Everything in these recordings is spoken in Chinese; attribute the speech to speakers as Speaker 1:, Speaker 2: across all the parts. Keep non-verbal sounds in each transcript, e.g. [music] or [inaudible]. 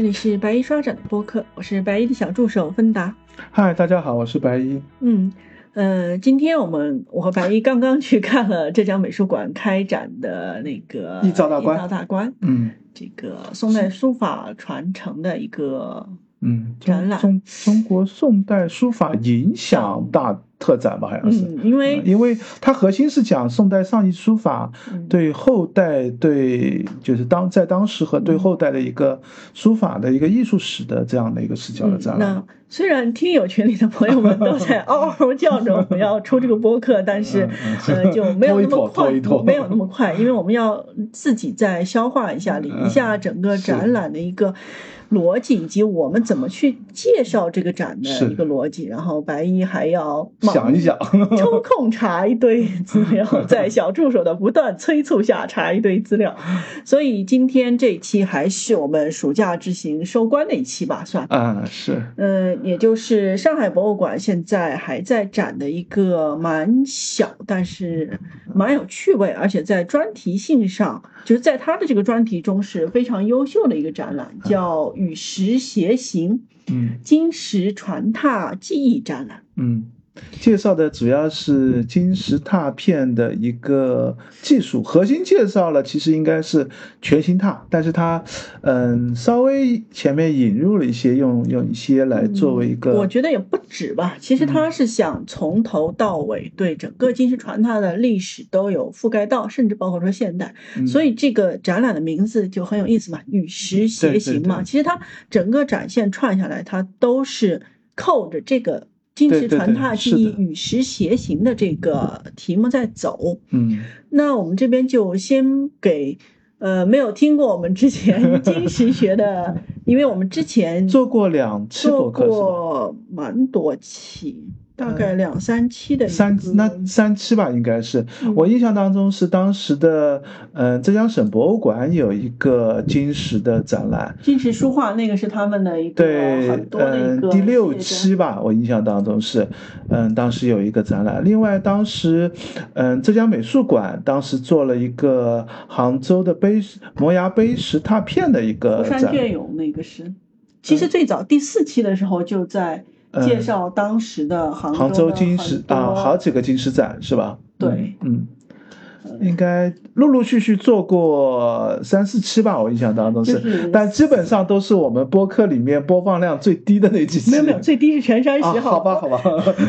Speaker 1: 这里是白衣刷展的播客，我是白衣的小助手芬达。
Speaker 2: 嗨，大家好，我是白衣。
Speaker 1: 嗯，呃，今天我们我和白衣刚刚去看了浙江美术馆开展的那个
Speaker 2: 一造大观
Speaker 1: 一造大观，
Speaker 2: 嗯
Speaker 1: 这个宋代书法传承的一个
Speaker 2: 嗯，
Speaker 1: 展览
Speaker 2: 中中国宋代书法影响大特展吧，好像是。
Speaker 1: 嗯，因为
Speaker 2: 因为它核心是讲宋代上意书法
Speaker 1: 嗯。
Speaker 2: 对后代对就是当在当时和对后代的一个书法的一个艺术史的这样的一个视角的展览。
Speaker 1: 嗯那。虽然听友群里的朋友们都在 [laughs] 嗷嗷叫着我们要出这个播客，但是
Speaker 2: 嗯
Speaker 1: 呃就没有那么快 [laughs] 没有那么快，因为我们要自己再消化一下、理一下整个展览的一个逻辑，以及我们怎么去介绍这个展的
Speaker 2: 是
Speaker 1: 一个逻辑。然后白衣还要忙
Speaker 2: 想一想，[laughs]
Speaker 1: 抽空查一堆资料，在小助手的不断催促下查一堆资料，所以今天这一期还是我们暑假之行收官的一期吧，算。
Speaker 2: 啊，是，
Speaker 1: 呃，也就是上海博物馆现在还在展的一个蛮小，但是蛮有趣味，而且在专题性上，就是在他的这个专题中是非常优秀的一个展览，叫《与时偕行：
Speaker 2: 嗯
Speaker 1: 金石传拓记忆展览》。
Speaker 2: 嗯。介绍的主要是金石拓片的一个技术，核心介绍了其实应该是全形拓，但是它，嗯，稍微前面引入了一些用用一些来作为一个，
Speaker 1: 嗯我觉得也不止吧。其实他是想从头到尾对整个金石传拓的历史都有覆盖到，甚至包括说现代。
Speaker 2: 嗯
Speaker 1: 所以这个展览的名字就很有意思嘛，与时偕行嘛。
Speaker 2: 对对对
Speaker 1: 其实它整个展现串下来，它都是扣着这个金石传拓记
Speaker 2: 是的
Speaker 1: 忆与时偕行的这个题目在走。
Speaker 2: 嗯
Speaker 1: 那我们这边就先给。呃，没有听过我们之前 [laughs] 金石学的，因为我们之前
Speaker 2: 做过两次
Speaker 1: 做？过蛮多期，大概两三期的
Speaker 2: 三那三期吧，应该是。
Speaker 1: 嗯。
Speaker 2: 我印象当中是当时的，嗯、浙江省博物馆有一个金石的展览，
Speaker 1: 金石书画那个是他们的一个
Speaker 2: 对嗯、
Speaker 1: 个
Speaker 2: 第六期吧，我印象当中是，嗯，当时有一个展览。另外，当时，嗯，浙江美术馆当时做了一个杭州的碑摩崖碑石拓片的一个
Speaker 1: 湖山
Speaker 2: 展，
Speaker 1: 隽永那个是，其实最早第四期的时候就在介绍当时的杭
Speaker 2: 杭
Speaker 1: 州
Speaker 2: 州金石啊，好几个金石展是吧？
Speaker 1: 对。
Speaker 2: 嗯，嗯，应该陆陆续续做过三四期吧，我印象当中是，
Speaker 1: 就是
Speaker 2: 但基本上都是我们播客里面播放量最低的那几期。
Speaker 1: 没有没有，最低是全山石，
Speaker 2: 啊，好吧，好吧，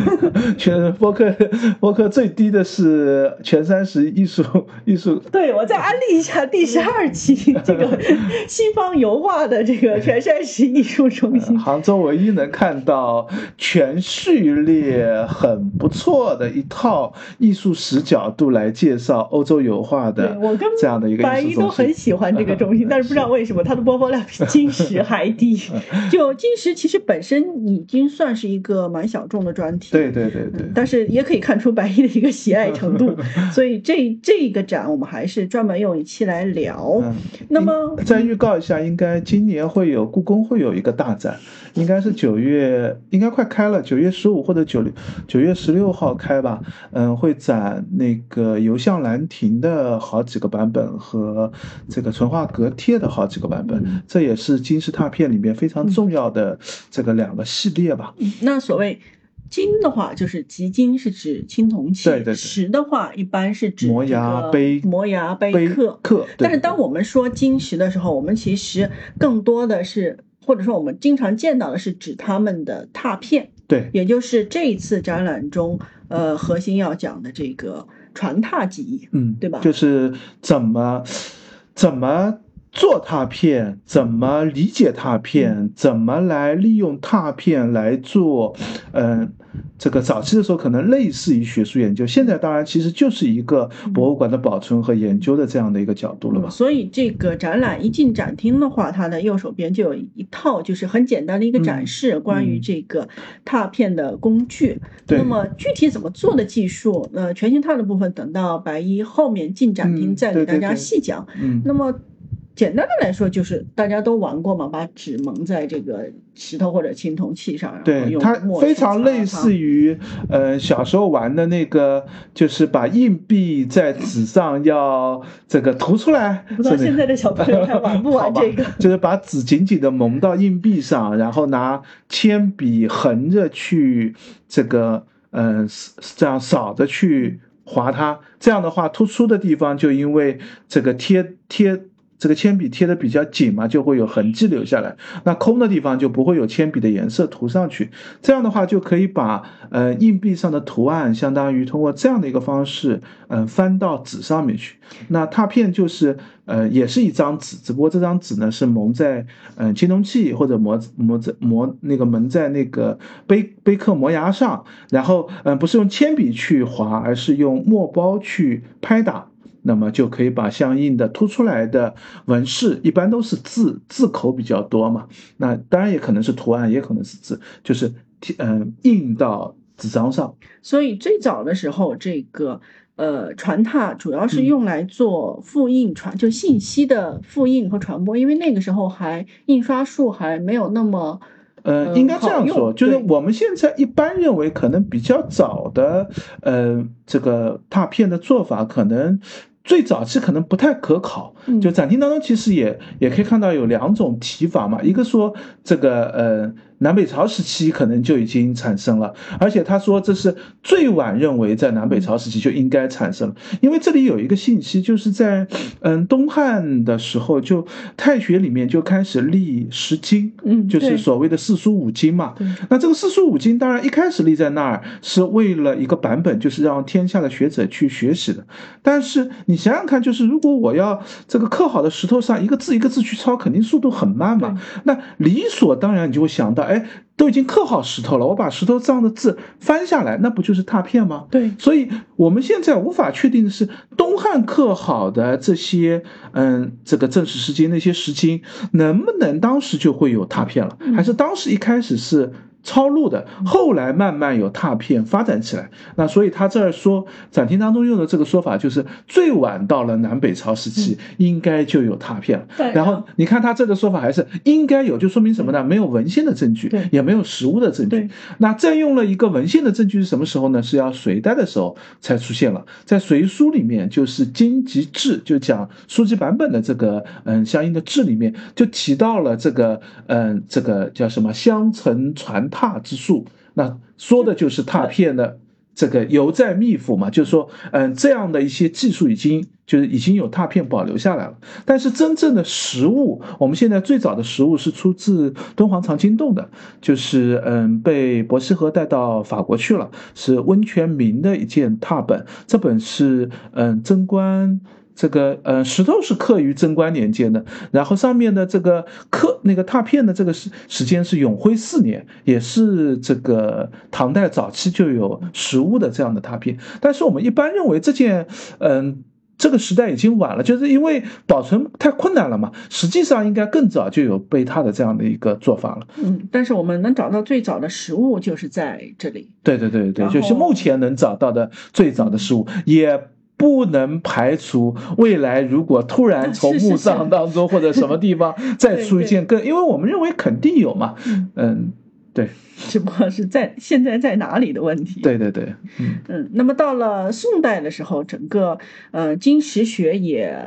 Speaker 2: [laughs] 全播客播客最低的是全山石艺术艺术，
Speaker 1: 对，我再安利一下第十二期这个 [laughs] 西方油画的这个全山石艺术中心。[laughs]
Speaker 2: 杭州唯一能看到全序列很不错的一套艺术史角度来介绍欧洲油画的
Speaker 1: 我跟
Speaker 2: 这样的一个
Speaker 1: 白衣都很。喜欢这个中心，[laughs] 但是不知道为什么它的播放量比金石还低。[laughs] 就金石其实本身已经算是一个蛮小众的专题，
Speaker 2: 对对对对
Speaker 1: 嗯，但是也可以看出白衣的一个喜爱程度，[laughs] 所以这这个展我们还是专门用一期来聊。
Speaker 2: 嗯，
Speaker 1: 那么
Speaker 2: 再预告一下，应该今年会有故宫会有一个大展，应该是九月，应该快开了，九月十五或者九六九月十六号开吧。嗯，会展那个游向兰亭的好几个版本和这个淳化阁帖的好几个版本，
Speaker 1: 嗯
Speaker 2: 这也是金石拓片里面非常重要的这个两个系列吧。
Speaker 1: 那所谓金的话，就是集金是指青铜器；
Speaker 2: 对对对
Speaker 1: 石的话，一般是指
Speaker 2: 摩崖
Speaker 1: 这个
Speaker 2: 碑
Speaker 1: 摩崖碑
Speaker 2: 碑
Speaker 1: 刻。
Speaker 2: 刻，
Speaker 1: 但是当我们说金石的时候，我们其实更多的是，或者说我们经常见到的是指他们的拓片，
Speaker 2: 对。
Speaker 1: 也就是这一次展览中，呃，核心要讲的这个传拓技艺。
Speaker 2: 嗯，
Speaker 1: 对吧？
Speaker 2: 就是怎么怎么做拓片，怎么理解拓片，怎么来利用拓片来做，嗯、这个早期的时候可能类似于学术研究，现在当然其实就是一个博物馆的保存和研究的这样的一个角度了吧？
Speaker 1: 所以这个展览一进展厅的话，它的右手边就有一套就是很简单的一个展示，关于这个拓片的工具。
Speaker 2: 对
Speaker 1: 那么具体怎么做的技术，呃，全形拓的部分等到白衣后面进展厅
Speaker 2: 嗯
Speaker 1: 再给大家
Speaker 2: 对对对
Speaker 1: 细讲。
Speaker 2: 嗯
Speaker 1: 那么简单的来说，就是大家都玩过嘛，把纸蒙在这个石头或者青铜器上，然后
Speaker 2: 对，
Speaker 1: 用
Speaker 2: 它非常类似于，呃，小时候玩的那个，就是把硬币在纸上要这个涂出来。
Speaker 1: 不知道现在的小朋友还玩不 [laughs] 玩这个？
Speaker 2: 就是把纸紧紧的蒙到硬币上，然后拿铅笔横着去这个，嗯、这样扫着去划它。这样的话，突出的地方就因为这个贴贴。这个铅笔贴的比较紧嘛，就会有痕迹留下来。那空的地方就不会有铅笔的颜色涂上去。这样的话，就可以把呃硬币上的图案，相当于通过这样的一个方式，嗯、翻到纸上面去。那拓片就是呃也是一张纸，只不过这张纸呢是蒙在嗯、青铜器或者磨磨在磨那个蒙在那个碑碑刻磨牙上，然后嗯、呃不是用铅笔去划，而是用墨包去拍打。那么就可以把相应的凸出来的纹饰，一般都是字字口比较多嘛。那当然也可能是图案，也可能是字，就是贴嗯、印到纸张上。
Speaker 1: 所以最早的时候，这个呃传拓主要是
Speaker 2: 嗯
Speaker 1: 用来做复印传，就信息的复印和传播，因为那个时候还印刷术还没有那么。
Speaker 2: 呃，
Speaker 1: 嗯
Speaker 2: 应该这样说，就是我们现在一般认为，可能比较早的，呃，这个拓片的做法，可能最早期可能不太可考。
Speaker 1: 嗯
Speaker 2: 就展厅当中，其实也也可以看到有两种提法嘛，一个说这个呃南北朝时期可能就已经产生了，而且他说这是最晚认为在南北朝时期就应该产生了，因为这里有一个信息，就是在嗯东汉的时候，就太学里面就开始立诗经，
Speaker 1: 嗯
Speaker 2: 就是所谓的四书五经嘛。那这个四书五经当然一开始立在那儿是为了一个版本，就是让天下的学者去学习的。但是你想想看，就是如果我要这个刻好的石头上一个字一个字去抄，肯定速度很慢嘛。那理所当然你就会想到，哎，都已经刻好石头了，我把石头上的字翻下来，那不就是拓片吗？
Speaker 1: 对，
Speaker 2: 所以我们现在无法确定的是，东汉刻好的这些，嗯，这个正史诗经那些诗经，能不能当时就会有拓片了，还是当时一开始是抄录的，后来慢慢有拓片发展起来？那所以他这儿说展厅当中用的这个说法，就是最晚到了南北朝时期，应该就有拓片了。
Speaker 1: 对
Speaker 2: 然后你看他这个说法还是应该有，就说明什么呢？没有文献的证据
Speaker 1: 对，
Speaker 2: 也没有实物的证据
Speaker 1: 对。
Speaker 2: 那再用了一个文献的证据是什么时候呢？是要隋代的时候才出现了，在《隋书》里面，就是《经籍志》，就讲书籍版本的这个嗯相应的志里面，就提到了这个嗯这个叫什么相承传拓之术，那说的就是拓片的。这个犹在秘府嘛，就是说，嗯，这样的一些技术已经就是已经有拓片保留下来了，但是真正的实物，我们现在最早的实物是出自敦煌藏经洞的，就是嗯被伯希和带到法国去了，是温泉明的一件拓本，这本是嗯贞观。这个呃石头是刻于贞观年间的，然后上面的这个刻那个拓片的这个时时间是永徽四年，也是这个唐代早期就有实物的这样的拓片。但是我们一般认为这件嗯。这个时代已经晚了，就是因为保存太困难了嘛。实际上应该更早就有背拓的这样的一个做法了。
Speaker 1: 嗯，但是我们能找到最早的实物就是在这里。
Speaker 2: 对对对对，就是目前能找到的最早的事物，也不能排除未来如果突然从墓葬当中或者什么地方 [laughs] 再出现更，因为我们认为肯定有嘛。
Speaker 1: 嗯，
Speaker 2: 嗯，对
Speaker 1: 只不过是在现在在哪里的问题。。
Speaker 2: 对对对，嗯
Speaker 1: 嗯，那么到了宋代的时候，整个呃金石学也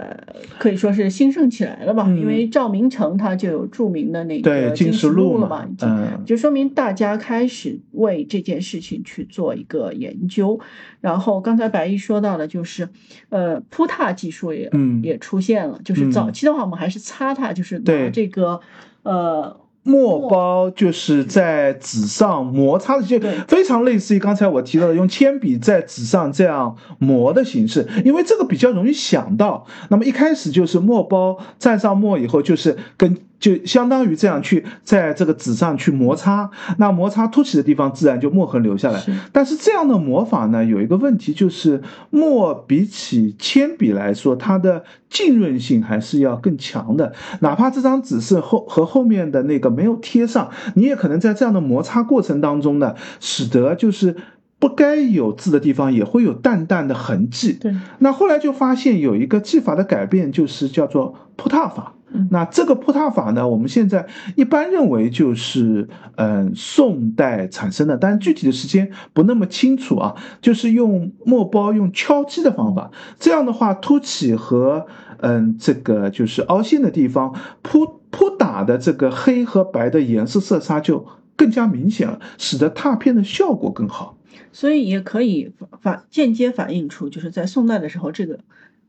Speaker 1: 可以说是兴盛起来了吧？
Speaker 2: 嗯
Speaker 1: 因为赵明诚他就有著名的那个
Speaker 2: 金石录
Speaker 1: 了嘛，已经
Speaker 2: 嗯
Speaker 1: 就说明大家开始为这件事情去做一个研究。然后刚才白毅说到的，就是呃铺拓技术也、
Speaker 2: 嗯
Speaker 1: 也出现了，就是
Speaker 2: 嗯
Speaker 1: 早期的话，我们还是擦拓，就是拿这个呃
Speaker 2: 墨包就是在纸上摩擦的，就非常类似于刚才我提到的用铅笔在纸上这样磨的形式，因为这个比较容易想到。那么一开始就是墨包蘸上墨以后，就是跟就相当于这样去在这个纸上去摩擦，那摩擦凸起的地方自然就墨痕留下来
Speaker 1: 是。
Speaker 2: 但是这样的磨法呢，有一个问题，就是墨比起铅笔来说，它的浸润性还是要更强的。哪怕这张纸是后和后面的那个没有贴上，你也可能在这样的摩擦过程当中呢，使得就是。不该有字的地方也会有淡淡的痕迹。
Speaker 1: 对，
Speaker 2: 那后来就发现有一个技法的改变，就是叫做铺拓法。那这个铺拓法呢，我们现在一般认为就是嗯宋代产生的，但具体的时间不那么清楚啊。就是用墨包用敲击的方法，这样的话凸起和嗯这个就是凹陷的地方铺铺打的这个黑和白的颜色色差就更加明显了，使得拓片的效果更好。
Speaker 1: 所以也可以反间接反映出，就是在宋代的时候这个。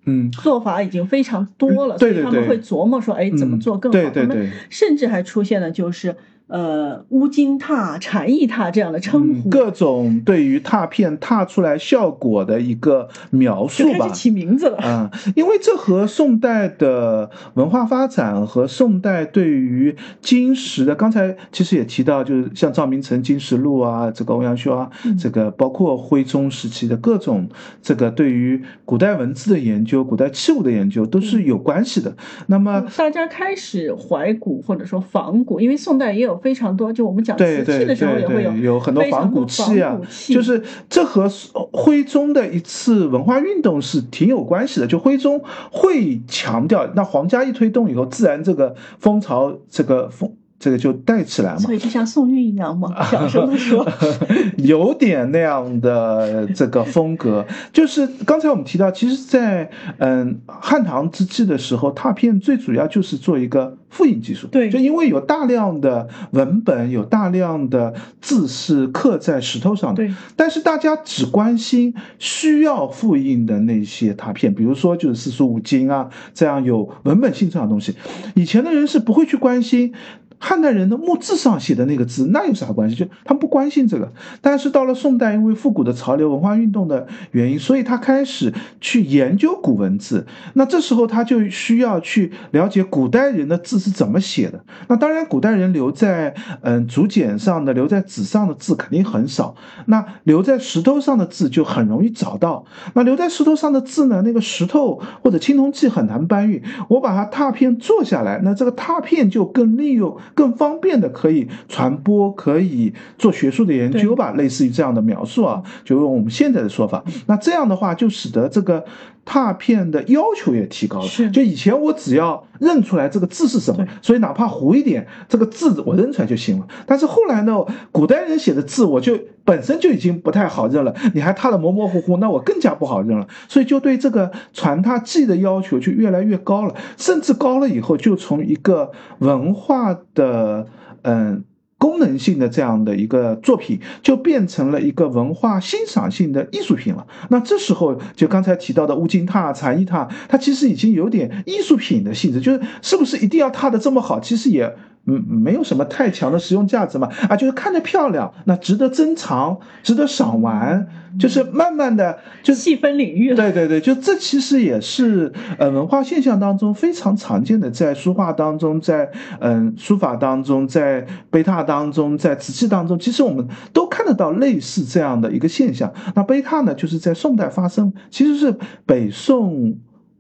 Speaker 2: 嗯，
Speaker 1: 做法已经非常多了，
Speaker 2: 所以
Speaker 1: 他们会琢磨说，哎，怎么做更好？
Speaker 2: 他们
Speaker 1: 甚至还出现了就是。呃，乌金拓、禅意拓这样的称呼，
Speaker 2: 各种对于拓片拓出来效果的一个描述吧，
Speaker 1: 起名字了。
Speaker 2: 嗯，因为这和宋代的文化发展和宋代对于金石的，刚才其实也提到，就是像赵明诚《金石录》啊，这个欧阳修啊，这个包括徽宗时期的各种这个对于古代文字的研究、古代器物的研究都是有关系的。那么
Speaker 1: 大家开始怀古或者说仿古，因为宋代也有。非常多，就我们讲瓷器的时候也会有
Speaker 2: 有很多仿
Speaker 1: 古
Speaker 2: 器啊，就是这和徽宗的一次文化运动是挺有关系的。就徽宗会强调，那皇家一推动以后，自然这个风潮，这个风。这个就带起来嘛，
Speaker 1: 所以就像宋韵一样嘛，[laughs] 小声的说，[laughs]
Speaker 2: 有点那样的这个风格。就是刚才我们提到，其实，在嗯汉唐之际的时候，拓片最主要就是做一个复印技术。
Speaker 1: 对，
Speaker 2: 就因为有大量的文本，有大量的字是刻在石头上的。
Speaker 1: 对，
Speaker 2: 但是大家只关心需要复印的那些拓片，比如说就是四书五经啊这样有文本性这样的东西，以前的人是不会去关心。汉代人的墓志上写的那个字，那有啥关系？就他们不关心这个。但是到了宋代，因为复古的潮流、文化运动的原因，所以他开始去研究古文字。那这时候他就需要去了解古代人的字是怎么写的。那当然，古代人留在嗯竹简上的、留在纸上的字肯定很少。那留在石头上的字就很容易找到。那留在石头上的字呢？那个石头或者青铜器很难搬运。我把它拓片做下来，那这个拓片就更利用。更方便的可以传播，可以做学术的研究吧，类似于这样的描述啊，就用我们现在的说法，那这样的话就使得这个拓片的要求也提高了。
Speaker 1: 是，
Speaker 2: 就以前我只要认出来这个字是什么，所以哪怕糊一点，这个字我认出来就行了。但是后来呢，古代人写的字我就本身就已经不太好认了，你还拓的模模糊糊，那我更加不好认了。所以就对这个传拓记的要求就越来越高了，甚至高了以后就从一个文化。的嗯，功能性的这样的一个作品，就变成了一个文化欣赏性的艺术品了。那这时候，就刚才提到的乌金榻、禅意榻，它其实已经有点艺术品的性质，就是是不是一定要踏的这么好？其实也。嗯，没有什么太强的实用价值嘛，啊，就是看着漂亮，那值得珍藏，值得赏玩，就是慢慢的就
Speaker 1: 细分领域了。
Speaker 2: 对对对，就这其实也是呃文化现象当中非常常见的，在书画当中，在嗯书法当中，在碑拓当中，在瓷器当中，其实我们都看得到类似这样的一个现象。那碑拓呢，就是在宋代发生，其实是北宋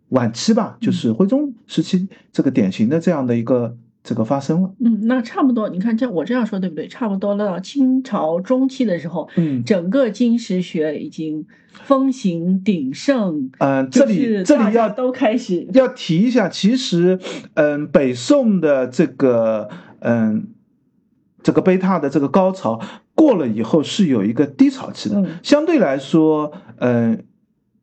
Speaker 2: 晚期吧，就是徽宗时期这个典型的这样的一个。这个发生了，
Speaker 1: 嗯，那差不多，你看这我这样说对不对？差不多到清朝中期的时候，
Speaker 2: 嗯，
Speaker 1: 整个金石学已经风行鼎盛，
Speaker 2: 嗯，这里这里要
Speaker 1: 都开始
Speaker 2: 要提一下，其实，嗯，北宋的这个，嗯，这个贝塔的这个高潮过了以后是有一个低潮期的，相对来说，嗯，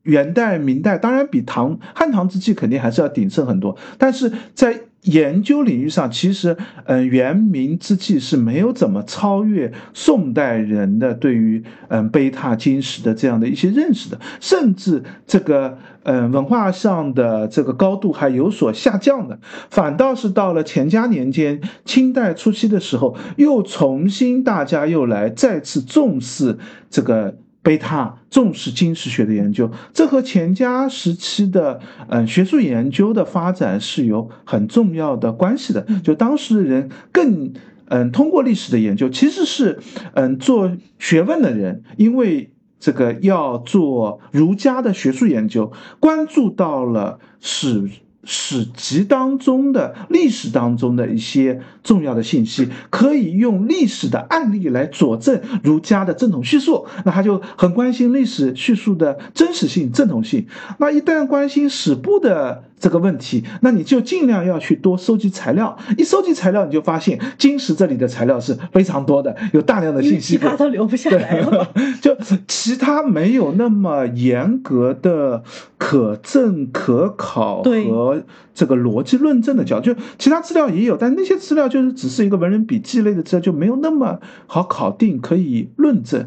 Speaker 2: 元代、明代当然比唐汉唐之际肯定还是要鼎盛很多，但是在研究领域上，其实，嗯，元明之际是没有怎么超越宋代人的对于，嗯，碑塔金石的这样的一些认识的，甚至这个，嗯，文化上的这个高度还有所下降的，反倒是到了乾嘉年间，清代初期的时候，又重新大家又来再次重视这个。贝塔重视金石学的研究，这和钱家时期的嗯学术研究的发展是有很重要的关系的。就当时的人更嗯通过历史的研究，其实是嗯做学问的人，因为这个要做儒家的学术研究，关注到了史史籍当中的历史当中的一些重要的信息，可以用历史的案例来佐证儒家的正统叙述。那他就很关心历史叙述的真实性、正统性。那一旦关心史部的这个问题，那你就尽量要去多收集材料。一收集材料，你就发现金石这里的材料是非常多的，有大量的信息。
Speaker 1: 其他都留不下来了。[laughs]
Speaker 2: 就其他没有那么严格的可证可考和这个逻辑论证的角，就其他资料也有，但那些资料就是只是一个文人笔记类的资料，就没有那么好考定可以论证。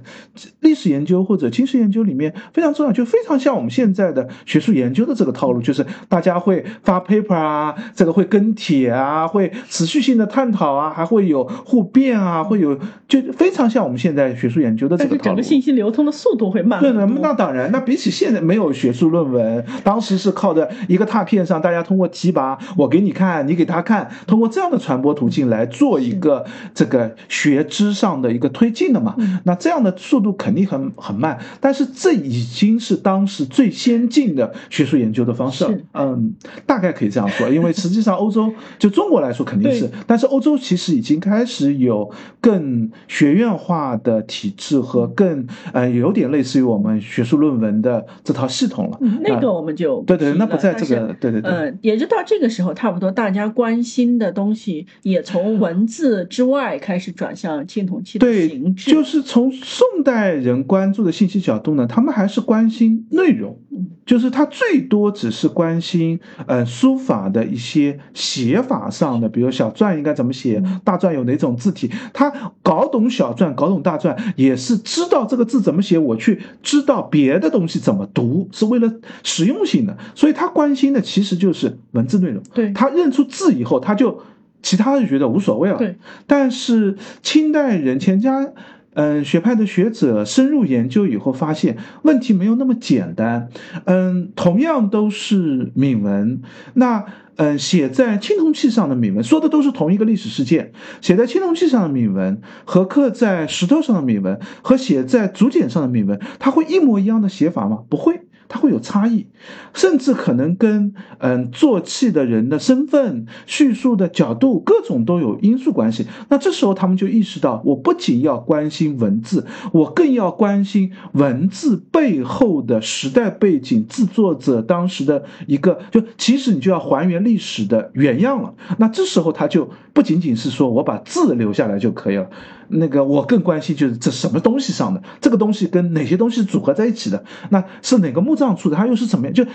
Speaker 2: 历史研究或者军事研究里面非常重要，就非常像我们现在的学术研究的这个套路，就是大家。会发 paper 啊，这个会跟帖啊，会持续性的探讨啊，还会有互辩啊，会有就非常像我们现在学术研究的这个套路。
Speaker 1: 整个信息流通的速度会慢。
Speaker 2: 对的，那当然，那比起现在没有学术论文，当时是靠着一个拓片上，大家通过提拔，我给你看，你给他看，通过这样的传播途径来做一个这个学知上的一个推进的嘛。那这样的速度肯定很很慢，但是这已经是当时最先进的学术研究的方式。嗯。大概可以这样说，因为实际上欧洲就中国来说肯定是，但是欧洲其实已经开始有更学院化的体制和更呃有点类似于我们学术论文的这套系统了。
Speaker 1: 那个我们就
Speaker 2: 对对，那不在这个对对对，
Speaker 1: 嗯，也就到这个时候，差不多大家关心的东西也从文字之外开始转向青铜器的形制。
Speaker 2: 就是从宋代人关注的信息角度呢，他们还是关心内容，就是他最多只是关心。呃，书法的一些写法上的，比如小篆应该怎么写，大篆有哪种字体，他搞懂小篆，搞懂大篆，也是知道这个字怎么写，我去知道别的东西怎么读，是为了实用性的。所以他关心的其实就是文字内容。
Speaker 1: 对
Speaker 2: 他认出字以后，他就其他的觉得无所谓了。
Speaker 1: 对，
Speaker 2: 但是清代人钱家。嗯，学派的学者深入研究以后，发现问题没有那么简单。嗯，同样都是铭文，那嗯，写在青铜器上的铭文，说的都是同一个历史事件。写在青铜器上的铭文和刻在石头上的铭文和写在竹简上的铭文，它会一模一样的写法吗？不会。它会有差异，甚至可能跟嗯做气的人的身份、叙述的角度各种都有因素关系。那这时候他们就意识到，我不仅要关心文字，我更要关心文字背后的时代背景、制作者当时的一个，就其实你就要还原历史的原样了。那这时候他就不仅仅是说我把字留下来就可以了。那个我更关心就是这什么东西上的这个东西跟哪些东西组合在一起的，那是哪个墓葬出的，它又是怎么样？就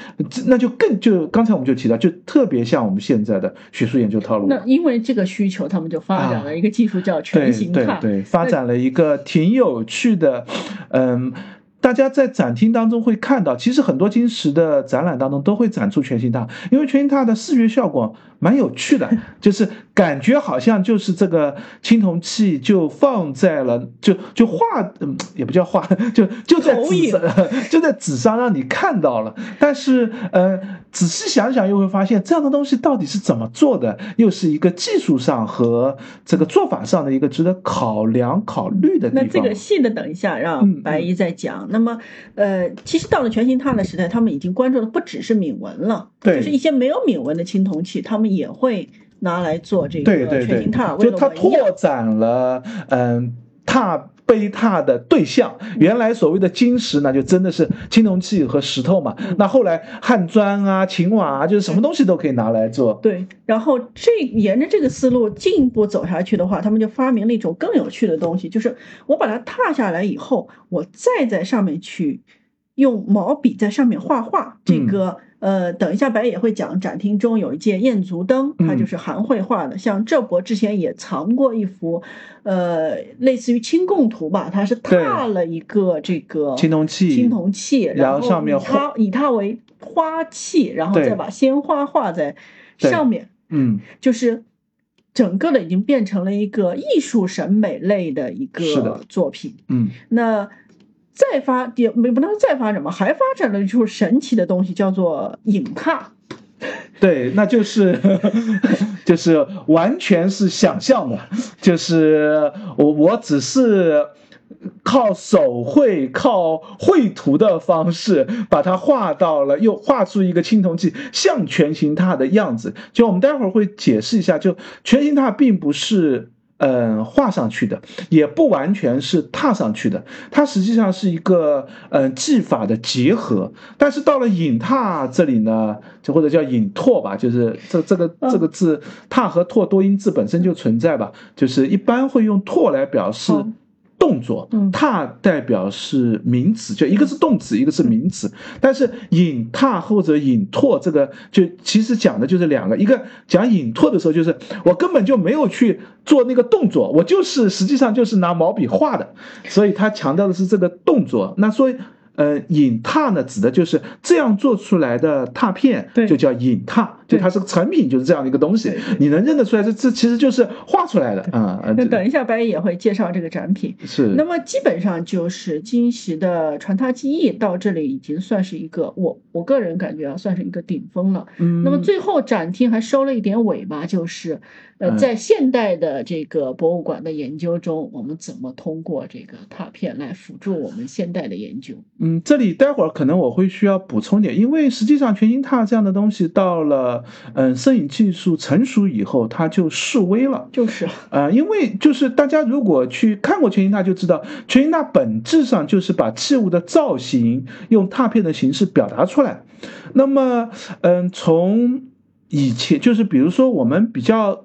Speaker 2: 那就更就刚才我们就提到，就特别像我们现在的学术研究套路。
Speaker 1: 那因为这个需求，他们就发展了一个技术叫全形
Speaker 2: 态，对对，发展了一个挺有趣的，嗯。大家在展厅当中会看到，其实很多金石的展览当中都会展出全形拓，因为全形拓的视觉效果蛮有趣的，[laughs] 就是感觉好像就是这个青铜器就放在了，就就画，嗯，也不叫画，[laughs] 就就在纸上，[laughs] 就在纸上让你看到了。但是，呃，仔细想想又会发现，这样的东西到底是怎么做的，又是一个技术上和这个做法上的一个值得考量考虑的地方。
Speaker 1: 那这个细的，等一下让白衣再讲。那么，呃，其实到了全新拓的时代，他们已经关注的不只是铭文了，
Speaker 2: 对，
Speaker 1: 就是一些没有铭文的青铜器，他们也会拿来做这个全新拓。
Speaker 2: 就它拓展了，嗯，拓。碑拓的对象，原来所谓的金石呢，就真的是青铜器和石头嘛。那后来汉砖啊、秦瓦啊，就是什么东西都可以拿来做。
Speaker 1: 对，然后这沿着这个思路进一步走下去的话，他们就发明了一种更有趣的东西，就是我把它拓下来以后，我再在上面去用毛笔在上面画画。这个。呃，等一下，白也会讲展厅中有一件燕足灯，它就是韩绘画的。像郑伯之前也藏过一幅，呃，类似于清供图吧，它是拓了一个这个
Speaker 2: 青铜器，
Speaker 1: 青铜器，
Speaker 2: 然后上面
Speaker 1: 以它以它为花器，然后再把鲜花画在上面。
Speaker 2: 嗯，
Speaker 1: 就是整个的已经变成了一个艺术审美类的一个作品。
Speaker 2: 嗯，
Speaker 1: 那。再发也没不能再发展嘛，还发展了一处神奇的东西，叫做影帕。
Speaker 2: 对，那就是 [laughs] 就是完全是想象的，就是我我只是靠手绘、靠绘图的方式把它画到了，又画出一个青铜器像全形踏的样子。就我们待会儿会解释一下，就全形踏并不是。嗯，画上去的也不完全是踏上去的，它实际上是一个嗯技法的结合。但是到了引踏这里呢，就或者叫引拓吧，就是这这个这个字踏和拓多音字本身就存在吧，就是一般会用拓来表示。动作，踏代表是名词，就一个是动词，一个是名词。但是引踏或者引拓这个，就其实讲的就是两个。一个讲引拓的时候，就是我根本就没有去做那个动作，我就是实际上就是拿毛笔画的，所以他强调的是这个动作。那所以。呃，引拓呢，指的就是这样做出来的拓片，就叫引拓，就它是个成品，就是这样的一个东西，你能认得出来，这这其实就是画出来的啊。
Speaker 1: 那等一下，白也会介绍这个展品。
Speaker 2: 是。
Speaker 1: 那么基本上就是金石的传拓技艺到这里已经算是一个，我我个人感觉啊，算是一个顶峰了。嗯。那么最后展厅还收了一点尾巴，就是。呃，在现代的这个博物馆的研究中，我们怎么通过这个拓片来辅助我们现代的研究？
Speaker 2: 嗯，这里待会儿可能我会需要补充点，因为实际上全形拓这样的东西到了嗯摄影技术成熟以后，它就示威了。
Speaker 1: 就是
Speaker 2: 啊，因为就是大家如果去看过全形拓，就知道全形拓本质上就是把器物的造型用拓片的形式表达出来。那么嗯，从以前就是比如说我们比较。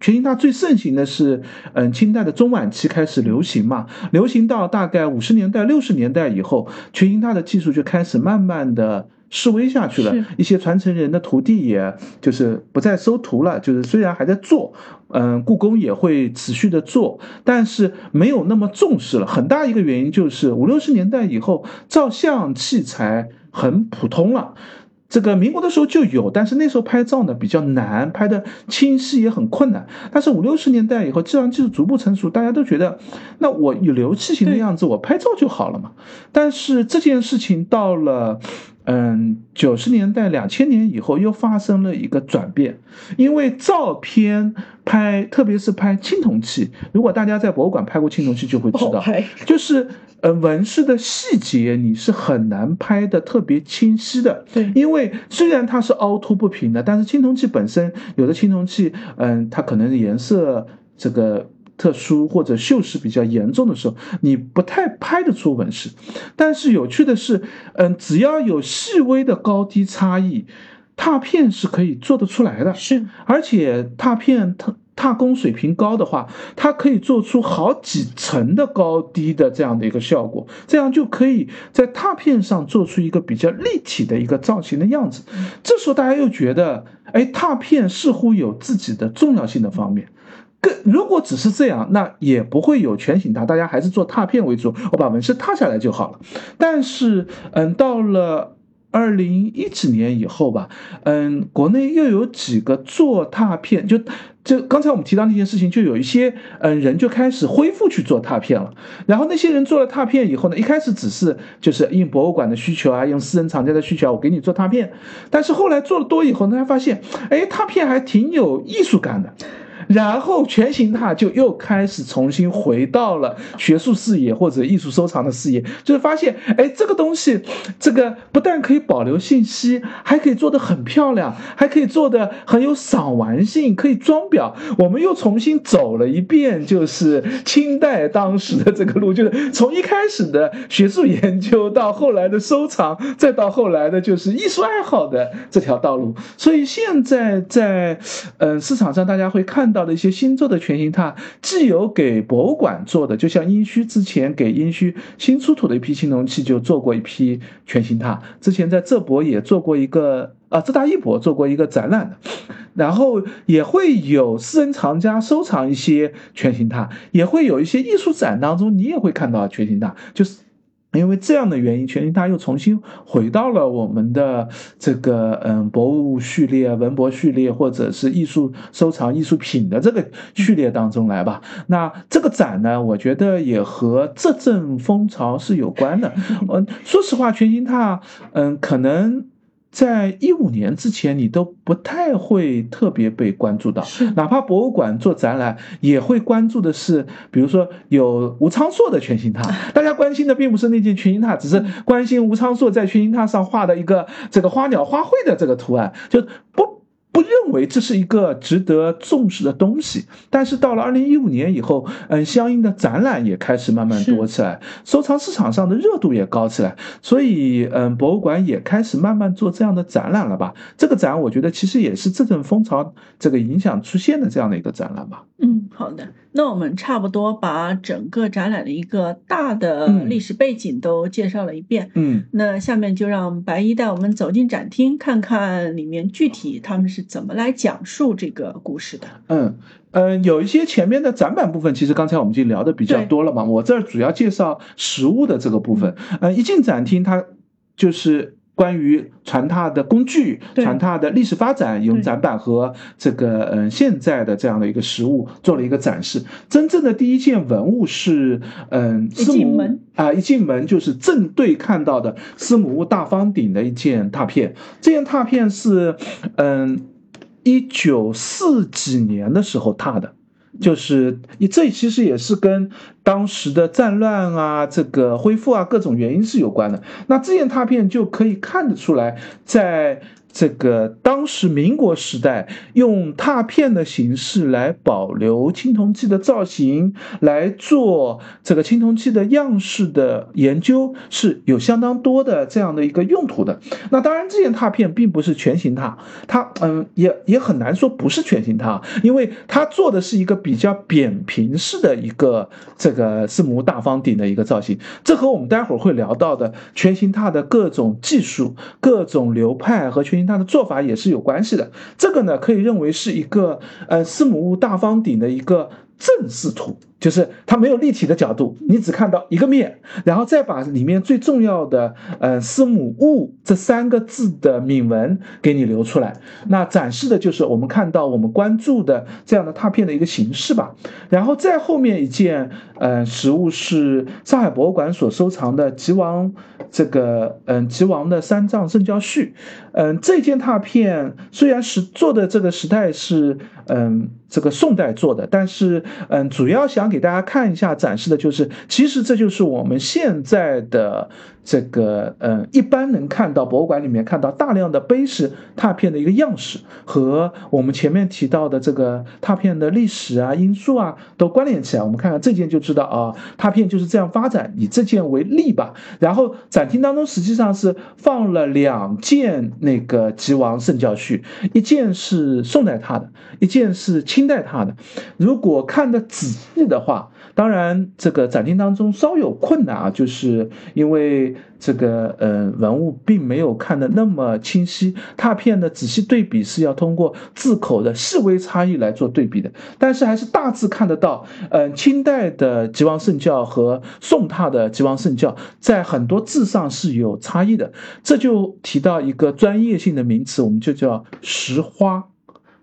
Speaker 2: 全形拓最盛行的是，嗯，清代的中晚期开始流行嘛，流行到大概五十年代、六十年代以后，全形拓的技术就开始慢慢的式微下去了。一些传承人的徒弟，也就是不再收徒了，就是虽然还在做，嗯，故宫也会持续的做，但是没有那么重视了。很大一个原因就是五六十年代以后，照相器材很普通了。这个民国的时候就有，但是那时候拍照呢比较难，拍的清晰也很困难。但是五六十年代以后，自然技术逐步成熟，大家都觉得，那我有流器型的样子，我拍照就好了嘛。但是这件事情到了。嗯，九十年代、两千年以后又发生了一个转变，因为照片拍，特别是拍青铜器，如果大家在博物馆拍过青铜器，就会知道，就是呃纹饰的细节你是很难拍的特别清晰的。
Speaker 1: 对，
Speaker 2: 因为虽然它是凹凸不平的，但是青铜器本身有的青铜器，嗯，它可能颜色这个。特殊或者锈蚀比较严重的时候，你不太拍得出纹饰。但是有趣的是，嗯，只要有细微的高低差异，拓片是可以做得出来的。
Speaker 1: 是，
Speaker 2: 而且拓片它。踏工水平高的话，它可以做出好几层的高低的这样的一个效果，这样就可以在拓片上做出一个比较立体的一个造型的样子。这时候大家又觉得，哎，拓片似乎有自己的重要性的方面。如果只是这样，那也不会有全形拓，大家还是做拓片为主，我把纹饰拓下来就好了。但是，嗯，到了二零一几年以后吧，嗯，国内又有几个做拓片，就就刚才我们提到那件事情，就有一些嗯人就开始恢复去做拓片了。然后那些人做了拓片以后呢，一开始只是就是应博物馆的需求啊，用私人藏家的需求，我给你做拓片。但是后来做了多以后，大家发现，哎，拓片还挺有艺术感的。然后全形态就又开始重新回到了学术视野或者艺术收藏的视野，就是发现，哎，这个东西，这个不但可以保留信息，还可以做得很漂亮，还可以做得很有赏玩性，可以装裱。我们又重新走了一遍，就是清代当时的这个路，就是从一开始的学术研究到后来的收藏，再到后来的就是艺术爱好的这条道路。所以现在在，嗯，市场上大家会看。到的一些新做的全形拓，既有给博物馆做的，就像殷墟之前给殷墟新出土的一批青铜器就做过一批全形拓，之前在浙博也做过一个啊，浙大艺博做过一个展览的，然后也会有私人藏家收藏一些全形拓，也会有一些艺术展当中你也会看到全形拓，就是。因为这样的原因，全新拓又重新回到了我们的这个嗯博物序列、文博序列，或者是艺术收藏艺术品的这个序列当中来吧。那这个展呢，我觉得也和这阵风潮是有关的。嗯，说实话，全新拓嗯可能。在一五年之前，你都不太会特别被关注到。
Speaker 1: 是
Speaker 2: 哪怕博物馆做展览，也会关注的是，比如说有吴昌硕的全形榻，[laughs] 大家关心的并不是那件全形榻，只是关心吴昌硕在全形榻上画的一个这个花鸟花卉的这个图案，就不。不认为这是一个值得重视的东西，但是到了二零一五年以后，嗯，相应的展览也开始慢慢多起来，收藏市场上的热度也高起来，所以，嗯，博物馆也开始慢慢做这样的展览了吧？这个展，我觉得其实也是这阵风潮这个影响出现的这样的一个展览吧。
Speaker 1: 嗯，好的，那我们差不多把整个展览的一个大的历史背景都介绍了一遍。
Speaker 2: 嗯，
Speaker 1: 那下面就让白衣带我们走进展厅，看看里面具体他们是。怎么来讲述这个故事的？
Speaker 2: 嗯嗯，有一些前面的展板部分，其实刚才我们已经聊的比较多了嘛。我这儿主要介绍实物的这个部分。嗯，一进展厅，它就是关于传踏的工具、传踏的历史发展，用展板和这个嗯现在的这样的一个实物做了一个展示。真正的第一件文物是嗯，
Speaker 1: 一进门
Speaker 2: 啊，一进门就是正对看到的司母戊大方鼎的一件拓片。这件拓片是嗯。一九四几年的时候拓的，就是你这其实也是跟当时的战乱啊、这个恢复啊各种原因是有关的。那这件拓片就可以看得出来，在。这个当时民国时代用拓片的形式来保留青铜器的造型，来做这个青铜器的样式的研究，是有相当多的这样的一个用途的。那当然，这件拓片并不是全形拓，它嗯也也很难说不是全形拓，因为它做的是一个比较扁平式的一个这个四母大方顶的一个造型。这和我们待会儿会聊到的全形拓的各种技术、各种流派和全。它的做法也是有关系的，这个呢可以认为是一个呃四母戊大方鼎的一个正视图。就是它没有立体的角度，你只看到一个面，然后再把里面最重要的呃“司母戊”这三个字的铭文给你留出来。那展示的就是我们看到我们关注的这样的拓片的一个形式吧。然后再后面一件呃实物是上海博物馆所收藏的吉王这个嗯吉王的三藏圣教序。嗯，这件拓片虽然是做的这个时代是嗯这个宋代做的，但是嗯主要想。给大家看一下，展示的就是，其实这就是我们现在的这个，嗯，一般能看到博物馆里面看到大量的碑石拓片的一个样式，和我们前面提到的这个拓片的历史啊、因素啊都关联起来。我们看看这件就知道啊，拓片就是这样发展。以这件为例吧，然后展厅当中实际上是放了两件那个吉王圣教序，一件是宋代拓的，一件是清代拓的。如果看的仔细的。话，当然，这个展厅当中稍有困难啊，就是因为这个呃文物并没有看的那么清晰，拓片的仔细对比是要通过字口的细微差异来做对比的，但是还是大致看得到，嗯，清代的吉王圣教和宋拓的吉王圣教在很多字上是有差异的，这就提到一个专业性的名词，我们就叫石花，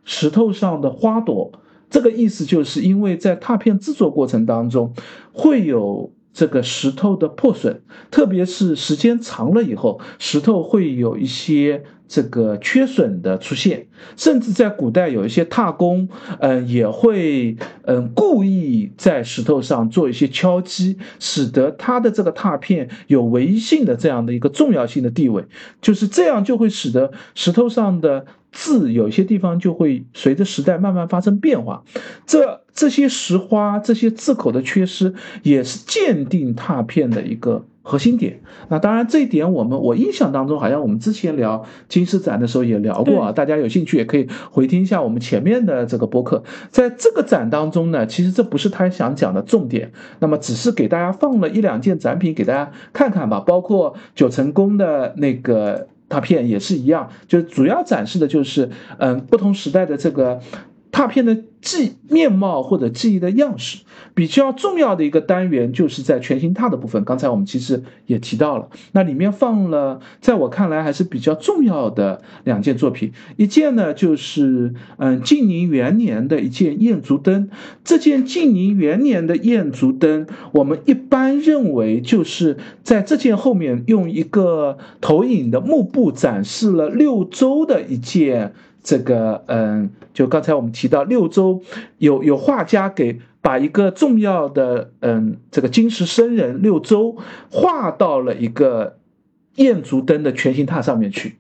Speaker 2: 石头上的花朵。这个意思就是因为在拓片制作过程当中，会有这个石头的破损，特别是时间长了以后，石头会有一些这个缺损的出现，甚至在古代有一些拓工，嗯，也会嗯故意在石头上做一些敲击，使得它的这个拓片有唯一性的这样的一个重要性的地位，就是这样就会使得石头上的。字有些地方就会随着时代慢慢发生变化，这这些石花、这些字口的缺失，也是鉴定拓片的一个核心点。那当然，这一点我们我印象当中，好像我们之前聊金狮展的时候也聊过啊。大家有兴趣也可以回听一下我们前面的这个播客。在这个展当中呢，其实这不是他想讲的重点，那么只是给大家放了一两件展品给大家看看吧，包括九成宫的那个。大片也是一样，就是主要展示的就是，嗯，不同时代的这个拓片的记面貌或者记忆的样式。比较重要的一个单元就是在全形踏的部分，刚才我们其实也提到了，那里面放了，在我看来还是比较重要的两件作品，一件呢就是嗯晋宁元年的一件燕足灯，这件晋宁元年的燕足灯，我们一般认为就是在这件后面用一个投影的幕布展示了六周的一件。这个嗯，就刚才我们提到六周，有有画家给把一个重要的嗯这个金石僧人六周画到了一个燕足灯的全形榻上面去。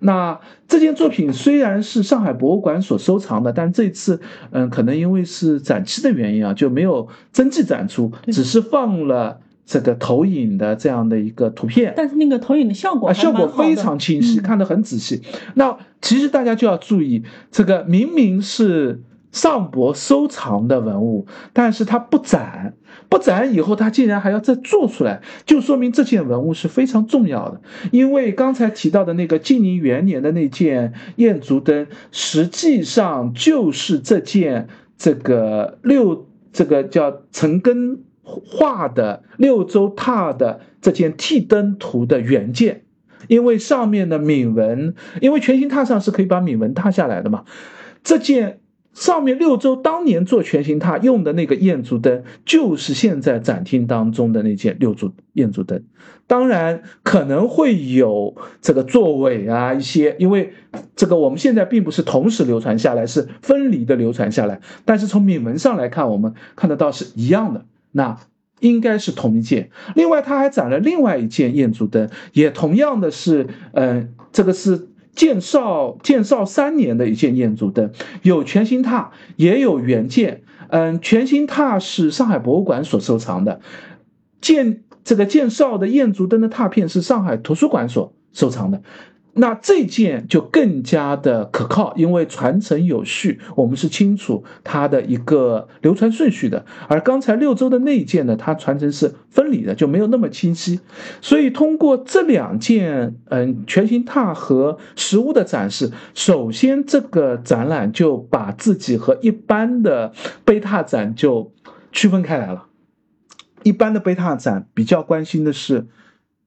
Speaker 2: 那这件作品虽然是上海博物馆所收藏的，但这次嗯可能因为是展期的原因啊，就没有真迹展出，只是放了。这个投影的这样的一个图片，
Speaker 1: 但是那个投影的效果啊，
Speaker 2: 效果非常清晰，看得很仔细。那其实大家就要注意，这个明明是上博收藏的文物，但是它不展，不展以后，它竟然还要再做出来，就说明这件文物是非常重要的。因为刚才提到的那个晋宁元年的那件燕足灯，实际上就是这件这个六这个叫陈根。画的六周拓的这件替灯图的原件，因为上面的铭文，因为全形拓上是可以把铭文拓下来的嘛，这件。上面六周当年做全形榻用的那个燕足灯，就是现在展厅当中的那件六柱燕足灯。当然可能会有这个座尾啊一些，因为这个我们现在并不是同时流传下来，是分离的流传下来。但是从铭文上来看，我们看得到是一样的。那应该是同一件。另外，他还展了另外一件燕足灯，也同样的是，嗯，这个是。建绍建绍三年的一件燕足灯，有全新榻，也有原件。嗯，全新榻是上海博物馆所收藏的，建这个建绍的燕足灯的拓片是上海图书馆所收藏的。那这件就更加的可靠，因为传承有序，我们是清楚它的一个流传顺序的。而刚才六周的那一件呢，它传承是分离的，就没有那么清晰。所以通过这两件，嗯，全形拓和实物的展示，首先这个展览就把自己和一般的碑拓展就区分开来了。一般的碑拓展比较关心的是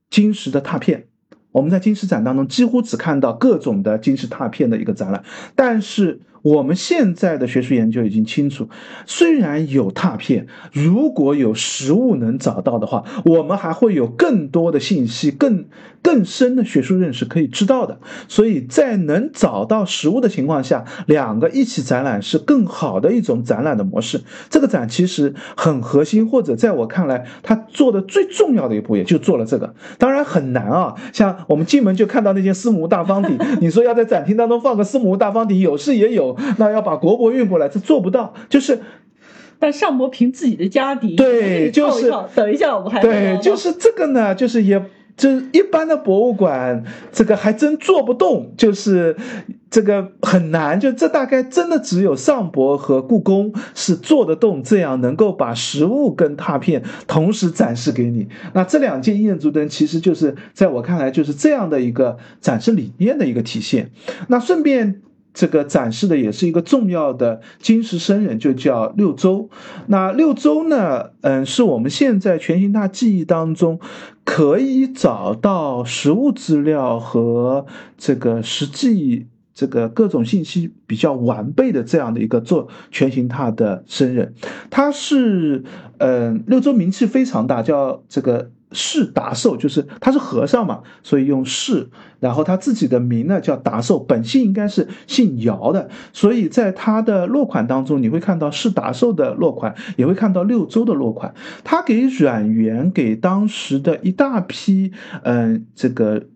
Speaker 2: 金石的拓片。我们在金石展当中几乎只看到各种的金石拓片的一个展览，但是。我们现在的学术研究已经清楚，虽然有拓片，如果有实物能找到的话，我们还会有更多的信息、更更深的学术认识可以知道的。所以在能找到实物的情况下，两个一起展览是更好的一种展览的模式。这个展其实很核心，或者在我看来，他做的最重要的一步也就做了这个。当然很难啊，像我们进门就看到那件司母大方体，[laughs] 你说要在展厅当中放个司母大方体，有是也有。那要把国博运过来，这做不到。就是，
Speaker 1: 但上博凭自己的家底，
Speaker 2: 对，就是
Speaker 1: 等一下我们还
Speaker 2: 对，就是这个呢，就是也，就一般的博物馆，这个还真做不动，就是这个很难。就这大概真的只有上博和故宫是做得动，这样能够把实物跟拓片同时展示给你。那这两件燕足灯其实就是在我看来就是这样的一个展示理念的一个体现。那顺便。这个展示的也是一个重要的金石僧人，就叫六周。那六周呢，嗯，是我们现在全形大记忆当中可以找到实物资料和这个实际这个各种信息比较完备的这样的一个做全形塔的僧人。他是，嗯，六周名气非常大，叫这个。释达寿就是他是和尚嘛，所以用释。然后他自己的名呢叫达寿，本姓应该是姓姚的，所以在他的落款当中，你会看到释达寿的落款，也会看到六周的落款。他给阮元给当时的一大批嗯这个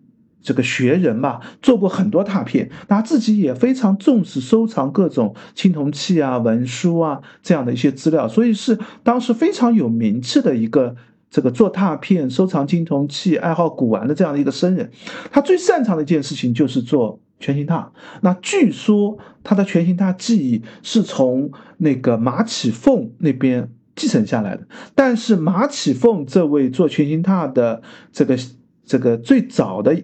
Speaker 2: 这个学人吧做过很多拓片，他自己也非常重视收藏各种青铜器啊、文书啊这样的一些资料，所以是当时非常有名气的一个。这个做拓片、收藏青铜器、爱好古玩的这样的一个僧人，他最擅长的一件事情就是做全形拓。那据说他的全形拓技艺是从那个马启凤那边继承下来的，但是马启凤这位做全形拓的这个这个最早的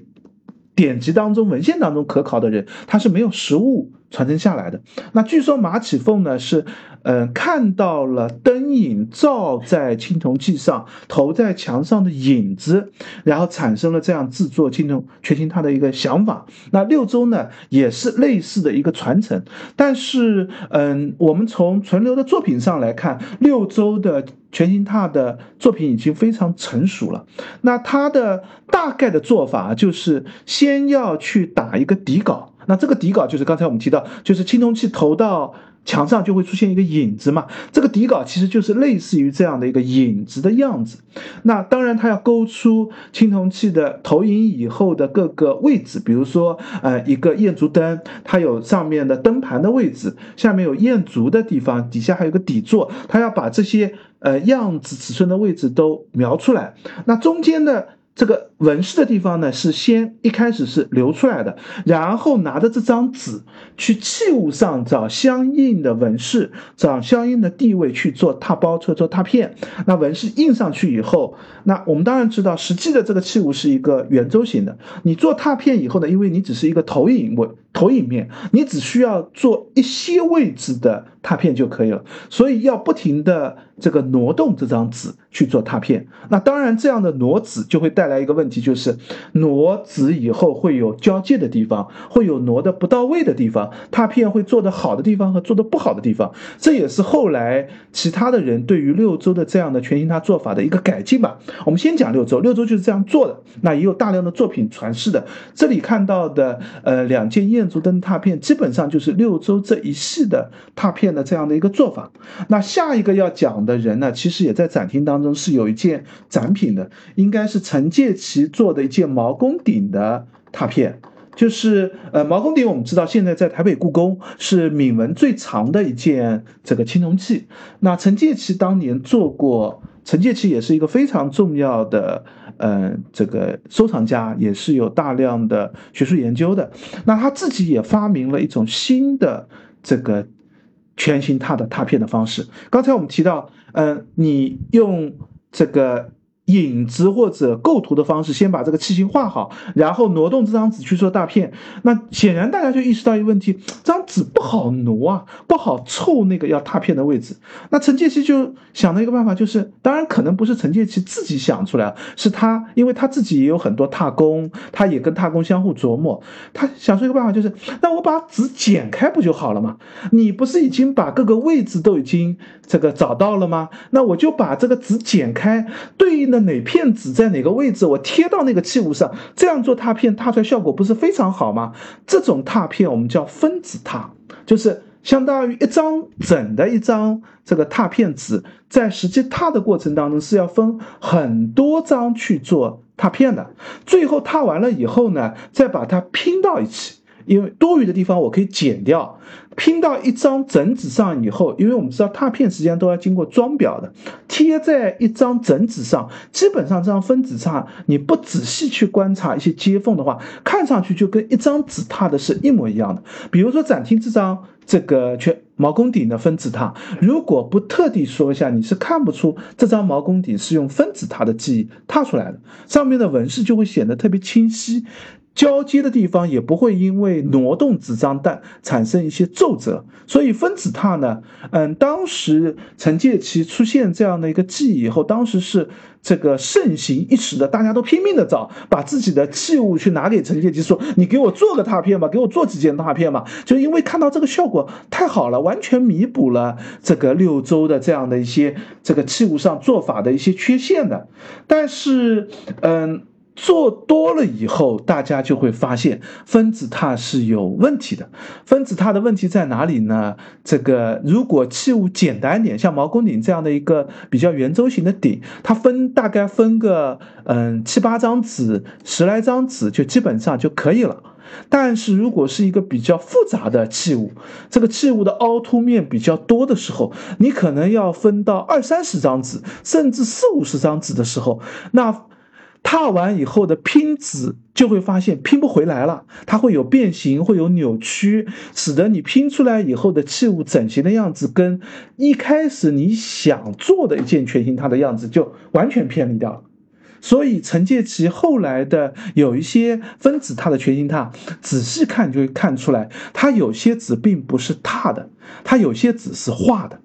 Speaker 2: 典籍当中、文献当中可考的人，他是没有实物。传承下来的。那据说马启凤呢是，嗯，看到了灯影照在青铜器上，投在墙上的影子，然后产生了这样制作青铜全形拓的一个想法。那六周呢也是类似的一个传承，但是，嗯，我们从存留的作品上来看，六周的全形拓的作品已经非常成熟了。那他的大概的做法就是先要去打一个底稿。那这个底稿就是刚才我们提到，就是青铜器投到墙上就会出现一个影子嘛。这个底稿其实就是类似于这样的一个影子的样子。那当然，它要勾出青铜器的投影以后的各个位置，比如说，呃，一个焰烛灯，它有上面的灯盘的位置，下面有焰烛的地方，底下还有个底座，它要把这些呃样子尺寸的位置都描出来。那中间的。这个纹饰的地方呢，是先一开始是留出来的，然后拿着这张纸去器物上找相应的纹饰，找相应的地位去做拓包，去做拓片。那纹饰印上去以后，那我们当然知道，实际的这个器物是一个圆周形的。你做拓片以后呢，因为你只是一个投影纹。投影面，你只需要做一些位置的拓片就可以了，所以要不停的这个挪动这张纸去做拓片。那当然，这样的挪纸就会带来一个问题，就是挪纸以后会有交界的地方，会有挪的不到位的地方，拓片会做的好的地方和做的不好的地方。这也是后来其他的人对于六周的这样的全新拓做法的一个改进吧。我们先讲六周，六周就是这样做的，那也有大量的作品传世的。这里看到的，呃，两件燕。足灯拓片基本上就是六周这一系的拓片的这样的一个做法。那下一个要讲的人呢，其实也在展厅当中是有一件展品的，应该是陈介奇其做的一件毛公鼎的拓片。就是呃，毛公鼎我们知道现在在台北故宫是铭文最长的一件这个青铜器。那陈介奇当年做过。陈介奇也是一个非常重要的，嗯，这个收藏家，也是有大量的学术研究的。那他自己也发明了一种新的这个全新拓的拓片的方式。刚才我们提到，嗯，你用这个。影子或者构图的方式，先把这个器型画好，然后挪动这张纸去做大片。那显然大家就意识到一个问题：这张纸不好挪啊，不好凑那个要拓片的位置。那陈介奇就想了一个办法，就是当然可能不是陈介奇自己想出来，是他，因为他自己也有很多拓工，他也跟拓工相互琢磨。他想出一个办法，就是那我把纸剪开不就好了吗？你不是已经把各个位置都已经这个找到了吗？那我就把这个纸剪开，对应。哪片纸在哪个位置，我贴到那个器物上，这样做拓片拓出来效果不是非常好吗？这种拓片我们叫分子拓，就是相当于一张整的一张这个拓片纸，在实际拓的过程当中是要分很多张去做拓片的，最后拓完了以后呢，再把它拼到一起。因为多余的地方我可以剪掉，拼到一张整纸上以后，因为我们知道拓片实际上都要经过装裱的，贴在一张整纸上，基本上这张分子上，你不仔细去观察一些接缝的话，看上去就跟一张纸拓的是一模一样的。比如说展厅这张这个全毛公鼎的分子拓，如果不特地说一下，你是看不出这张毛公鼎是用分子拓的技艺拓出来的，上面的纹饰就会显得特别清晰。交接的地方也不会因为挪动纸张但产生一些皱褶，所以分子拓呢，嗯，当时陈介奇出现这样的一个技艺以后，当时是这个盛行一时的，大家都拼命的找，把自己的器物去拿给陈介奇说：“你给我做个拓片吧，给我做几件拓片吧。”就因为看到这个效果太好了，完全弥补了这个六周的这样的一些这个器物上做法的一些缺陷的，但是，嗯。做多了以后，大家就会发现分子拓是有问题的。分子拓的问题在哪里呢？这个如果器物简单点，像毛公鼎这样的一个比较圆周形的鼎，它分大概分个嗯七八张纸、十来张纸就基本上就可以了。但是如果是一个比较复杂的器物，这个器物的凹凸面比较多的时候，你可能要分到二三十张纸，甚至四五十张纸的时候，那。踏完以后的拼纸就会发现拼不回来了，它会有变形，会有扭曲，使得你拼出来以后的器物整形的样子跟一开始你想做的一件全形它的样子就完全偏离掉了。所以陈介奇后来的有一些分子踏的全形踏，仔细看就会看出来，它有些子并不是踏的，它有些子是画的。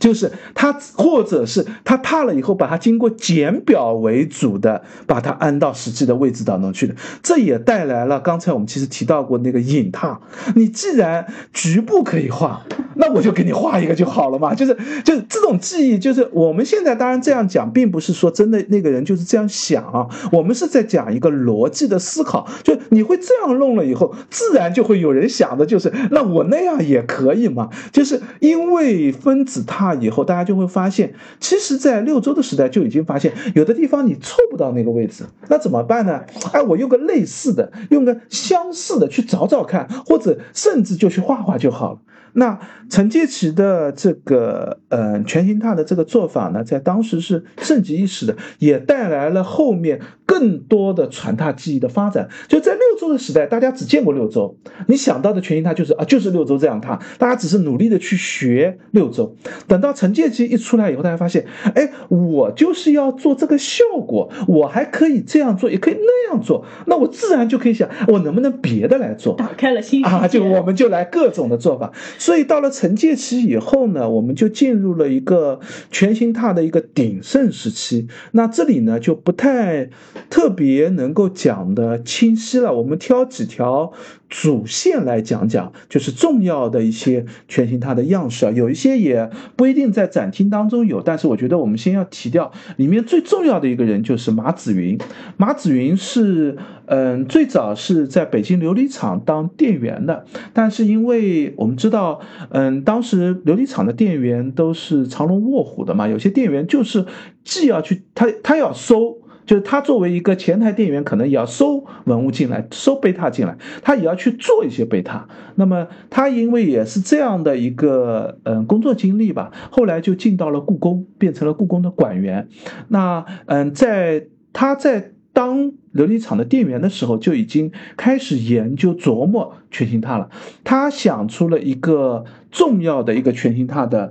Speaker 2: 就是他，或者是他踏了以后，把它经过简表为主的，把它安到实际的位置当中去的，这也带来了刚才我们其实提到过那个引踏。你既然局部可以画，那我就给你画一个就好了嘛。就是就是这种记忆，就是我们现在当然这样讲，并不是说真的那个人就是这样想啊，我们是在讲一个逻辑的思考。就你会这样弄了以后，自然就会有人想的就是，那我那样也可以嘛。就是因为分子它以后大家就会发现，其实，在六周的时代就已经发现，有的地方你凑不到那个位置，那怎么办呢？哎，我用个类似的，用个相似的去找找看，或者甚至就去画画就好了。那陈介奇的这个呃全形踏的这个做法呢，在当时是盛极一时的，也带来了后面更多的传踏技艺的发展。就在六周的时代，大家只见过六周，你想到的全形踏就是啊，就是六周这样踏，大家只是努力的去学六周。等到陈介奇一出来以后，大家发现，哎，我就是要做这个效果，我还可以这样做，也可以那样做，那我自然就可以想，我能不能别的来做？
Speaker 1: 打开了新
Speaker 2: 啊，就我们就来各种的做法。所以到了惩戒期以后呢，我们就进入了一个全新踏的一个鼎盛时期。那这里呢就不太特别能够讲的清晰了，我们挑几条。主线来讲讲，就是重要的一些全新它的样式啊，有一些也不一定在展厅当中有，但是我觉得我们先要提掉里面最重要的一个人就是马子云。马子云是，嗯，最早是在北京琉璃厂当店员的，但是因为我们知道，嗯，当时琉璃厂的店员都是藏龙卧虎的嘛，有些店员就是既要去他他要收。就是他作为一个前台店员，可能也要收文物进来，收贝塔进来，他也要去做一些贝塔。那么他因为也是这样的一个嗯工作经历吧，后来就进到了故宫，变成了故宫的馆员。那嗯，在他在当琉璃厂的店员的时候，就已经开始研究琢磨全形踏了。他想出了一个重要的一个全形踏的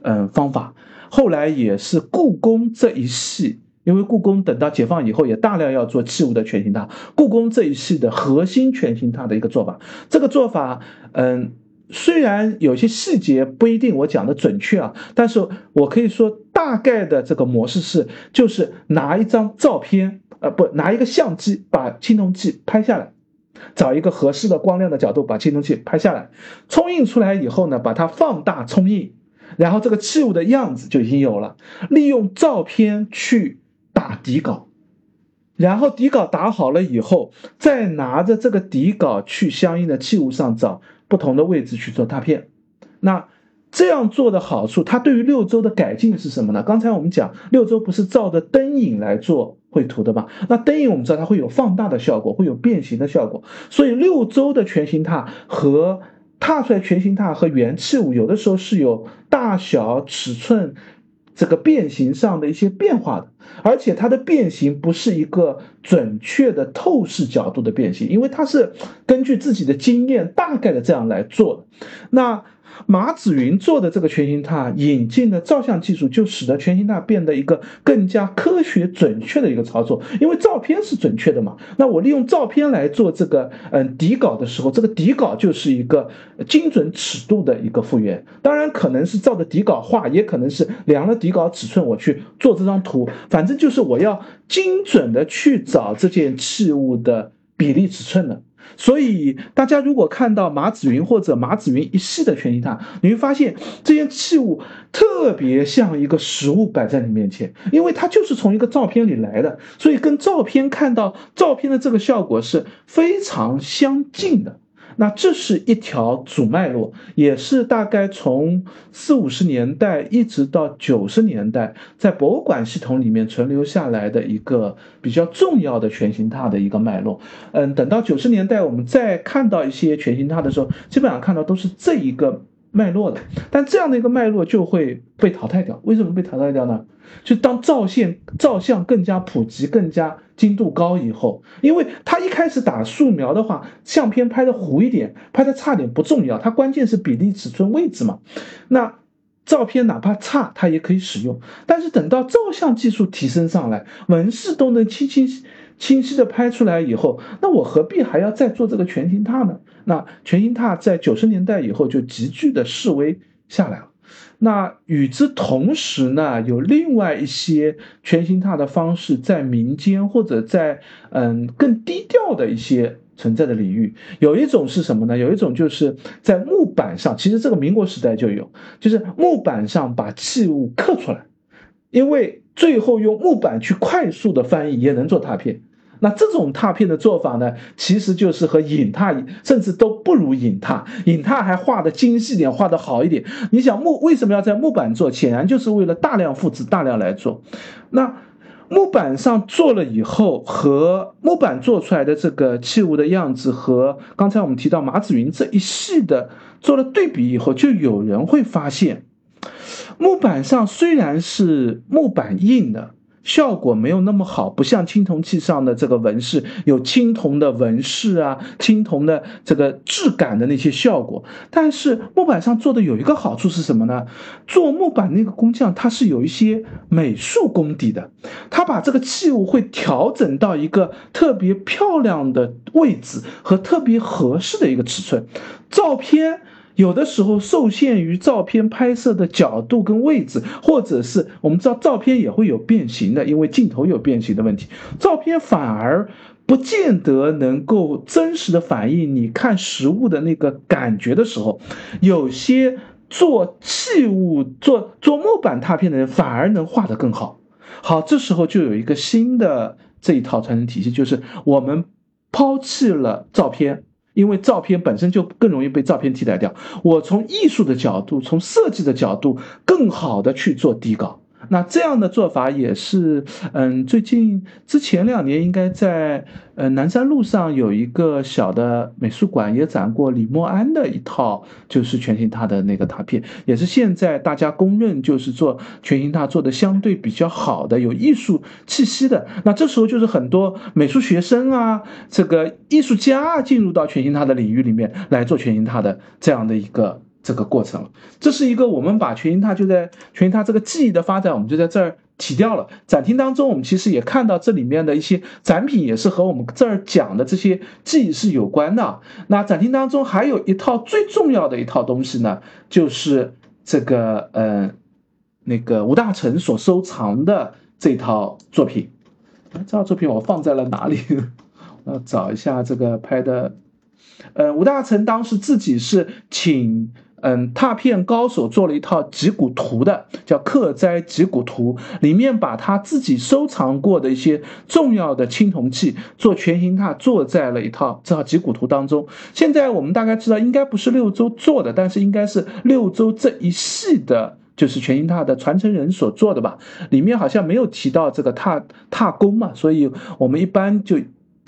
Speaker 2: 嗯方法，后来也是故宫这一系。因为故宫等到解放以后，也大量要做器物的全形踏。故宫这一系的核心全形踏的一个做法，这个做法，嗯，虽然有些细节不一定我讲的准确啊，但是我可以说大概的这个模式是，就是拿一张照片，呃，不，拿一个相机把青铜器拍下来，找一个合适的光亮的角度把青铜器拍下来，冲印出来以后呢，把它放大冲印，然后这个器物的样子就已经有了。利用照片去。底稿，然后底稿打好了以后，再拿着这个底稿去相应的器物上找不同的位置去做拓片。那这样做的好处，它对于六周的改进是什么呢？刚才我们讲六周不是照着灯影来做绘图的吗？那灯影我们知道它会有放大的效果，会有变形的效果。所以六周的全形踏和踏出来全形踏和原器物有的时候是有大小尺寸。这个变形上的一些变化的，而且它的变形不是一个准确的透视角度的变形，因为它是根据自己的经验大概的这样来做的。那。马子云做的这个全形踏引进的照相技术，就使得全形踏变得一个更加科学准确的一个操作。因为照片是准确的嘛，那我利用照片来做这个嗯底稿的时候，这个底稿就是一个精准尺度的一个复原。当然可能是照着底稿画，也可能是量了底稿尺寸我去做这张图。反正就是我要精准的去找这件器物的比例尺寸的。所以，大家如果看到马子云或者马子云一系的全形踏，你会发现这些器物特别像一个实物摆在你面前，因为它就是从一个照片里来的，所以跟照片看到照片的这个效果是非常相近的。那这是一条主脉络，也是大概从四五十年代一直到九十年代，在博物馆系统里面存留下来的一个比较重要的全形榻的一个脉络。嗯，等到九十年代我们再看到一些全形榻的时候，基本上看到都是这一个。脉络的，但这样的一个脉络就会被淘汰掉。为什么被淘汰掉呢？就当照相照相更加普及、更加精度高以后，因为他一开始打素描的话，相片拍的糊一点、拍的差点不重要，它关键是比例、尺寸、位置嘛。那照片哪怕差，它也可以使用。但是等到照相技术提升上来，纹饰都能清清清晰的拍出来以后，那我何必还要再做这个全形拓呢？那全形拓在九十年代以后就急剧的式微下来了。那与之同时呢，有另外一些全形拓的方式在民间或者在嗯更低调的一些存在的领域。有一种是什么呢？有一种就是在木板上，其实这个民国时代就有，就是木板上把器物刻出来，因为最后用木板去快速的翻译也能做拓片。那这种拓片的做法呢，其实就是和影拓甚至都不如影拓，影拓还画的精细点，画的好一点。你想木为什么要在木板做？显然就是为了大量复制，大量来做。那木板上做了以后，和木板做出来的这个器物的样子，和刚才我们提到马子云这一系的做了对比以后，就有人会发现，木板上虽然是木板印的。效果没有那么好，不像青铜器上的这个纹饰有青铜的纹饰啊，青铜的这个质感的那些效果。但是木板上做的有一个好处是什么呢？做木板那个工匠他是有一些美术功底的，他把这个器物会调整到一个特别漂亮的位置和特别合适的一个尺寸，照片。有的时候受限于照片拍摄的角度跟位置，或者是我们知道照片也会有变形的，因为镜头有变形的问题，照片反而不见得能够真实的反映你看实物的那个感觉的时候，有些做器物、做做木板拓片的人反而能画得更好。好，这时候就有一个新的这一套传承体系，就是我们抛弃了照片。因为照片本身就更容易被照片替代掉，我从艺术的角度，从设计的角度，更好的去做底稿。那这样的做法也是，嗯，最近之前两年应该在呃南山路上有一个小的美术馆也展过李默安的一套，就是全形拓的那个拓片，也是现在大家公认就是做全形拓做的相对比较好的，有艺术气息的。那这时候就是很多美术学生啊，这个艺术家进入到全形拓的领域里面来做全形拓的这样的一个。这个过程，这是一个我们把全形拓就在全形拓这个技艺的发展，我们就在这儿提掉了。展厅当中，我们其实也看到这里面的一些展品，也是和我们这儿讲的这些技艺是有关的。那展厅当中还有一套最重要的一套东西呢，就是这个呃，那个吴大成所收藏的这套作品。这套作品我放在了哪里？[laughs] 我要找一下这个拍的。呃，吴大成当时自己是请。嗯，拓片高手做了一套脊骨图的，叫《客斋脊骨图》，里面把他自己收藏过的一些重要的青铜器做全形拓，做在了一套这套脊骨图当中。现在我们大概知道，应该不是六周做的，但是应该是六周这一系的，就是全形拓的传承人所做的吧？里面好像没有提到这个拓拓工嘛，所以我们一般就。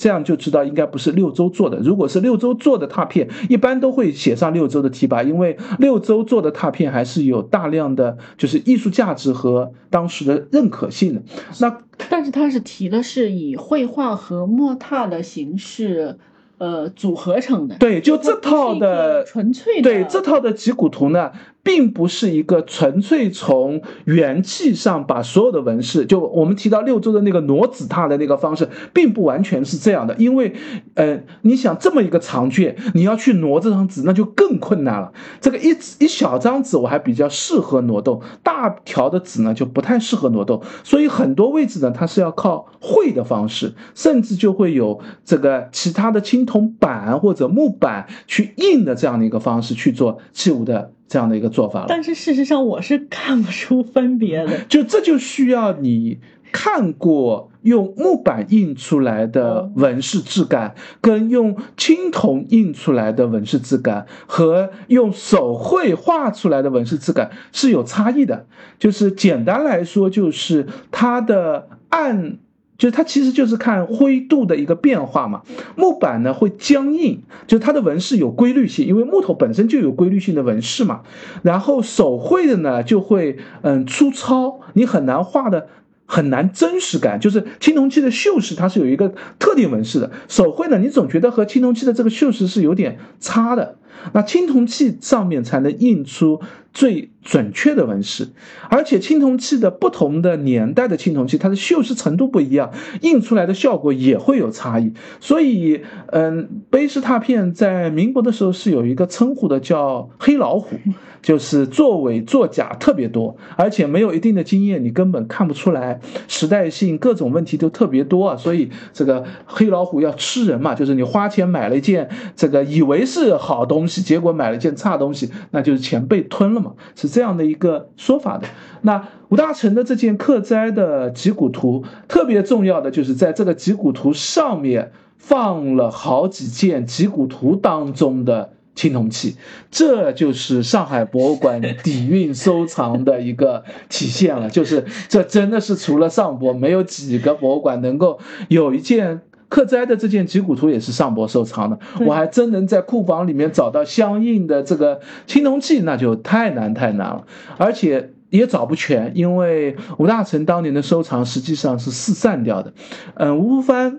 Speaker 2: 这样就知道应该不是六周做的。如果是六周做的拓片，一般都会写上六周的提拔，因为六周做的拓片还是有大量的就是艺术价值和当时的认可性的。那
Speaker 1: 但是他是提的是以绘画和墨拓的形式。呃，组合成的
Speaker 2: 对，就这套的
Speaker 1: 纯粹的
Speaker 2: 对这套的脊骨图呢，并不是一个纯粹从元气上把所有的纹饰，就我们提到六周的那个挪子拓的那个方式，并不完全是这样的。因为，呃，你想这么一个长卷，你要去挪这张纸，那就更困难了。这个一一小张纸我还比较适合挪动，大条的纸呢就不太适合挪动。所以很多位置呢，它是要靠绘的方式，甚至就会有这个其他的青。铜板或者木板去印的这样的一个方式去做器物的这样的一个做法了，
Speaker 1: 但是事实上我是看不出分别的，
Speaker 2: 就 [laughs] 这就需要你看过用木板印出来的纹饰质感，跟用青铜印出来的纹饰质感和用手绘画出来的纹饰质感是有差异的。就是简单来说，就是它的按。就是它其实就是看灰度的一个变化嘛，木板呢会僵硬，就是它的纹饰有规律性，因为木头本身就有规律性的纹饰嘛。然后手绘的呢就会嗯粗糙，你很难画的很难真实感。就是青铜器的锈蚀它是有一个特定纹饰的，手绘呢你总觉得和青铜器的这个锈蚀是有点差的。那青铜器上面才能印出最准确的纹饰，而且青铜器的不同的年代的青铜器，它的锈蚀程度不一样，印出来的效果也会有差异。所以，嗯，碑式拓片在民国的时候是有一个称呼的，叫“黑老虎”，就是作伪作假特别多，而且没有一定的经验，你根本看不出来时代性，各种问题都特别多啊。所以，这个黑老虎要吃人嘛，就是你花钱买了一件这个以为是好东西，结果买了一件差东西，那就是钱被吞了是。这样的一个说法的，那吴大成的这件刻斋的脊骨图，特别重要的就是在这个脊骨图上面放了好几件脊骨图当中的青铜器，这就是上海博物馆底蕴收藏的一个体现了。就是这真的是除了上博，没有几个博物馆能够有一件。刻斋的这件脊骨图也是上博收藏的，我还真能在库房里面找到相应的这个青铜器，那就太难太难了，而且也找不全，因为吴大成当年的收藏实际上是四散掉的。嗯，吴帆，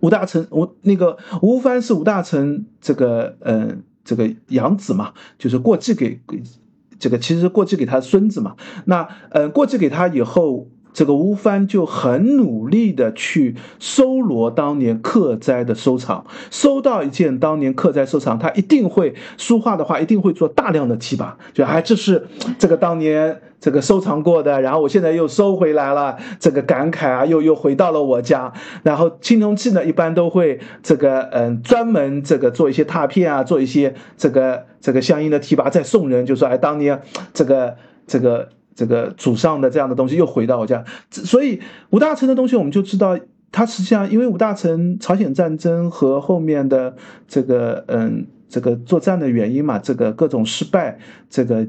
Speaker 2: 吴大成，吴那个吴帆是吴大成这个嗯这个养子嘛，就是过继给这个其实过继给他孙子嘛。那嗯过继给他以后。这个吴帆就很努力的去搜罗当年刻斋的收藏，搜到一件当年刻斋收藏，他一定会书画的话，一定会做大量的提拔，就哎，这是这个当年这个收藏过的，然后我现在又收回来了，这个感慨啊，又又回到了我家。然后青铜器呢，一般都会这个嗯，专门这个做一些拓片啊，做一些这个这个相应的提拔，再送人，就说哎，当年这个这个。这个祖上的这样的东西又回到我家，所以吴大成的东西我们就知道，他实际上因为吴大成朝鲜战争和后面的这个嗯这个作战的原因嘛，这个各种失败，这个。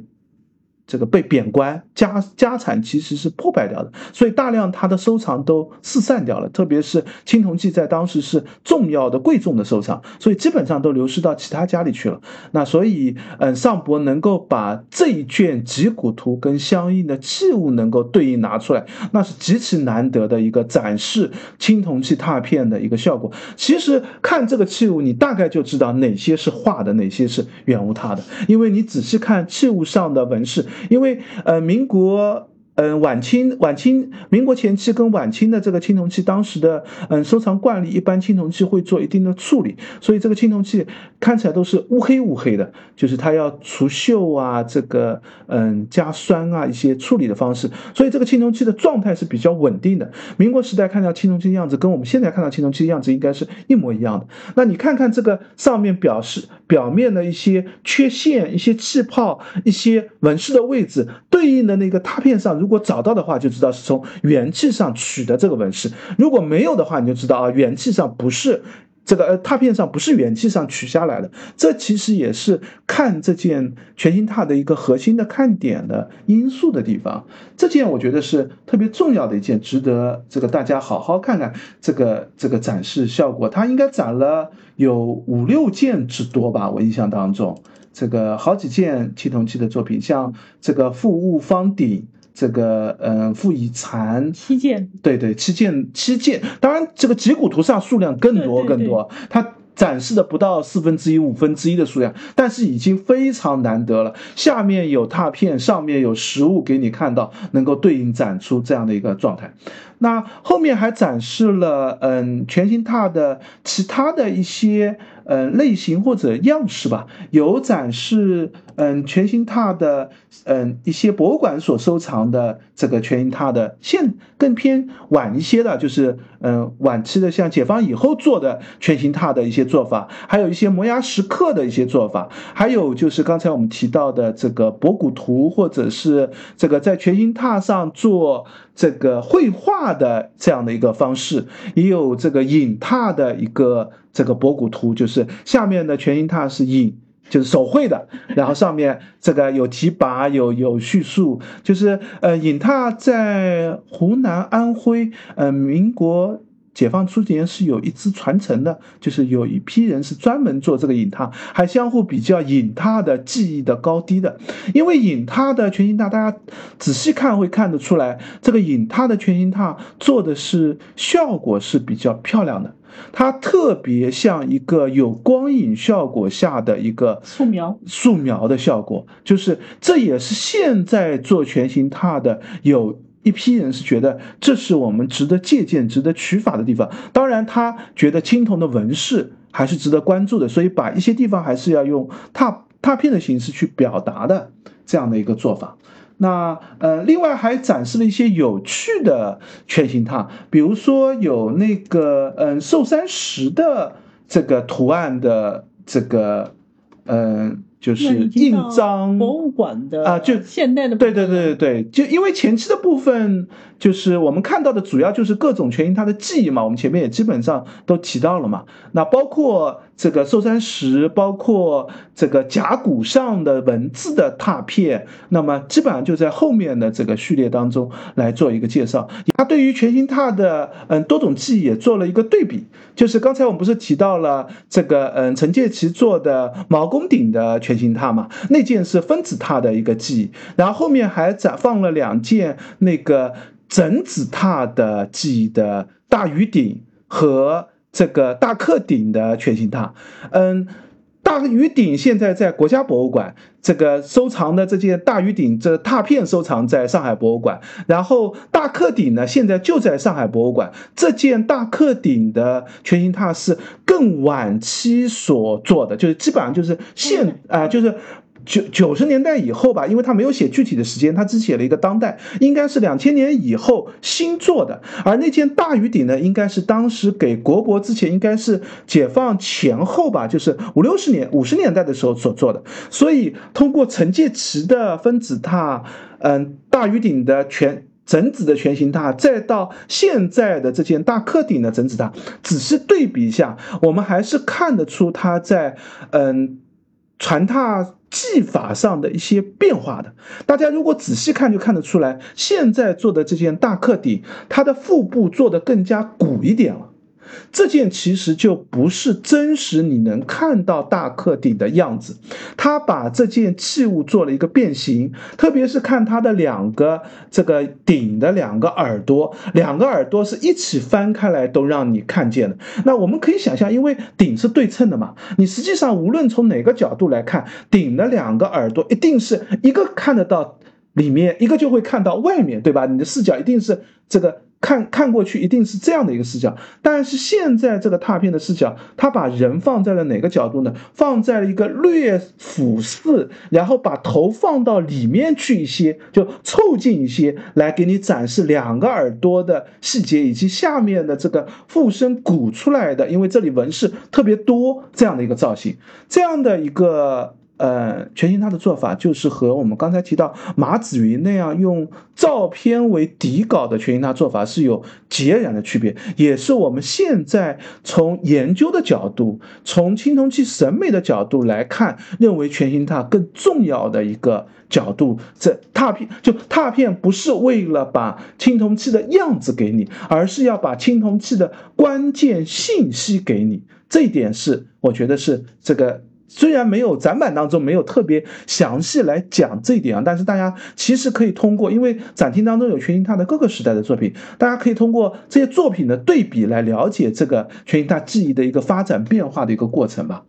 Speaker 2: 这个被贬官，家家产其实是破败掉的，所以大量他的收藏都四散掉了。特别是青铜器，在当时是重要的、贵重的收藏，所以基本上都流失到其他家里去了。那所以，嗯，上博能够把这一卷脊骨图跟相应的器物能够对应拿出来，那是极其难得的一个展示青铜器拓片的一个效果。其实看这个器物，你大概就知道哪些是画的，哪些是原物拓的，因为你仔细看器物上的纹饰。因为呃，民国。嗯，晚清、晚清、民国前期跟晚清的这个青铜器，当时的嗯收藏惯例，一般青铜器会做一定的处理，所以这个青铜器看起来都是乌黑乌黑的，就是它要除锈啊，这个嗯加酸啊一些处理的方式，所以这个青铜器的状态是比较稳定的。民国时代看到青铜器的样子，跟我们现在看到青铜器的样子应该是一模一样的。那你看看这个上面表示表面的一些缺陷、一些气泡、一些纹饰的位置，对应的那个拓片上。如果找到的话，就知道是从元气上取的这个纹饰；如果没有的话，你就知道啊，元气上不是这个呃拓片上不是元气上取下来的。这其实也是看这件全新拓的一个核心的看点的因素的地方。这件我觉得是特别重要的一件，值得这个大家好好看看这个这个展示效果。它应该展了有五六件之多吧，我印象当中，这个好几件青铜器的作品，像这个复物方鼎。这个嗯，傅以禅
Speaker 1: 七件，
Speaker 2: 对对，七件七件。当然，这个脊骨图上数量更多更多，它展示的不到四分之一、五分之一的数量，但是已经非常难得了。下面有拓片，上面有实物给你看到，能够对应展出这样的一个状态。那后面还展示了嗯，全新拓的其他的一些。呃，类型或者样式吧，有展示，嗯，全新拓的，嗯，一些博物馆所收藏的这个全新拓的现更偏晚一些的，就是，嗯，晚期的像解放以后做的全新拓的一些做法，还有一些摩崖石刻的一些做法，还有就是刚才我们提到的这个博古图，或者是这个在全新拓上做这个绘画的这样的一个方式，也有这个引拓的一个。这个博古图就是下面的全音拓是印，就是手绘的，然后上面这个有提拔，有有叙述，就是呃引拓在湖南、安徽，呃民国解放初年是有一支传承的，就是有一批人是专门做这个引拓，还相互比较引拓的技艺的高低的，因为引拓的全音拓，大家仔细看会看得出来，这个引拓的全音拓做的是效果是比较漂亮的。它特别像一个有光影效果下的一个
Speaker 1: 素描
Speaker 2: 素描的效果，就是这也是现在做全形拓的有一批人是觉得这是我们值得借鉴、值得取法的地方。当然，他觉得青铜的纹饰还是值得关注的，所以把一些地方还是要用拓拓片的形式去表达的这样的一个做法。那呃，另外还展示了一些有趣的全形拓，比如说有那个嗯寿山石的这个图案的这个嗯。就是印章
Speaker 1: 博物馆的
Speaker 2: 啊，就
Speaker 1: 现代的
Speaker 2: 对对对对对，就因为前期的部分，就是我们看到的主要就是各种全形它的记忆嘛，我们前面也基本上都提到了嘛。那包括这个寿山石，包括这个甲骨上的文字的拓片，那么基本上就在后面的这个序列当中来做一个介绍。它对于全形拓的嗯多种记忆也做了一个对比，就是刚才我们不是提到了这个嗯陈介奇做的毛公鼎的全。形拓嘛，那件是分子拓的一个记忆，然后后面还展放了两件那个整子拓的记忆的大鱼鼎和这个大克鼎的全形拓，嗯。大鱼鼎现在在国家博物馆，这个收藏的这件大鱼鼎这拓片收藏在上海博物馆，然后大克鼎呢现在就在上海博物馆。这件大克鼎的全形拓是更晚期所做的，就是基本上就是现啊就是。九九十年代以后吧，因为他没有写具体的时间，他只写了一个当代，应该是两千年以后新做的。而那件大鱼鼎呢，应该是当时给国博之前，应该是解放前后吧，就是五六十年、五十年代的时候所做的。所以通过陈介奇的分子拓，嗯，大鱼鼎的全整子的全形拓，再到现在的这件大克鼎的整子拓，仔细对比一下，我们还是看得出它在嗯传拓。技法上的一些变化的，大家如果仔细看就看得出来，现在做的这件大克鼎，它的腹部做的更加鼓一点了。这件其实就不是真实你能看到大克鼎的样子，他把这件器物做了一个变形，特别是看它的两个这个鼎的两个耳朵，两个耳朵是一起翻开来都让你看见的。那我们可以想象，因为鼎是对称的嘛，你实际上无论从哪个角度来看，鼎的两个耳朵一定是一个看得到里面，一个就会看到外面，对吧？你的视角一定是这个。看看过去一定是这样的一个视角，但是现在这个拓片的视角，它把人放在了哪个角度呢？放在了一个略俯视，然后把头放到里面去一些，就凑近一些来给你展示两个耳朵的细节，以及下面的这个附身鼓出来的，因为这里纹饰特别多这样的一个造型，这样的一个。呃，全新拓的做法就是和我们刚才提到马子云那样用照片为底稿的全新拓做法是有截然的区别，也是我们现在从研究的角度，从青铜器审美的角度来看，认为全新拓更重要的一个角度。这拓片就拓片不是为了把青铜器的样子给你，而是要把青铜器的关键信息给你。这一点是我觉得是这个。虽然没有展板当中没有特别详细来讲这一点啊，但是大家其实可以通过，因为展厅当中有全形拓的各个时代的作品，大家可以通过这些作品的对比来了解这个全形拓技艺的一个发展变化的一个过程吧。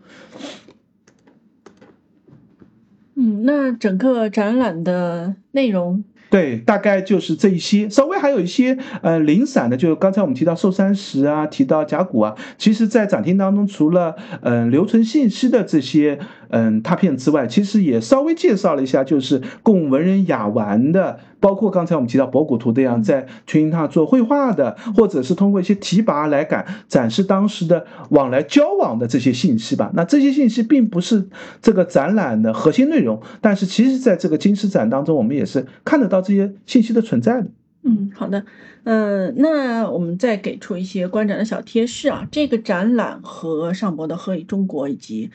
Speaker 1: 嗯，那整个展览的内容。
Speaker 2: 对，大概就是这一些，稍微还有一些呃零散的，就刚才我们提到寿山石啊，提到甲骨啊，其实，在展厅当中，除了嗯留存信息的这些嗯拓片之外，其实也稍微介绍了一下，就是供文人雅玩的。包括刚才我们提到博古图这样在群英塔做绘画的，或者是通过一些提拔来感展示当时的往来交往的这些信息吧。那这些信息并不是这个展览的核心内容，但是其实在这个金狮展当中，我们也是看得到这些信息的存在的。
Speaker 1: 嗯，好的。呃，那我们再给出一些观展的小贴士啊。这个展览和尚博的《何以中国》以及。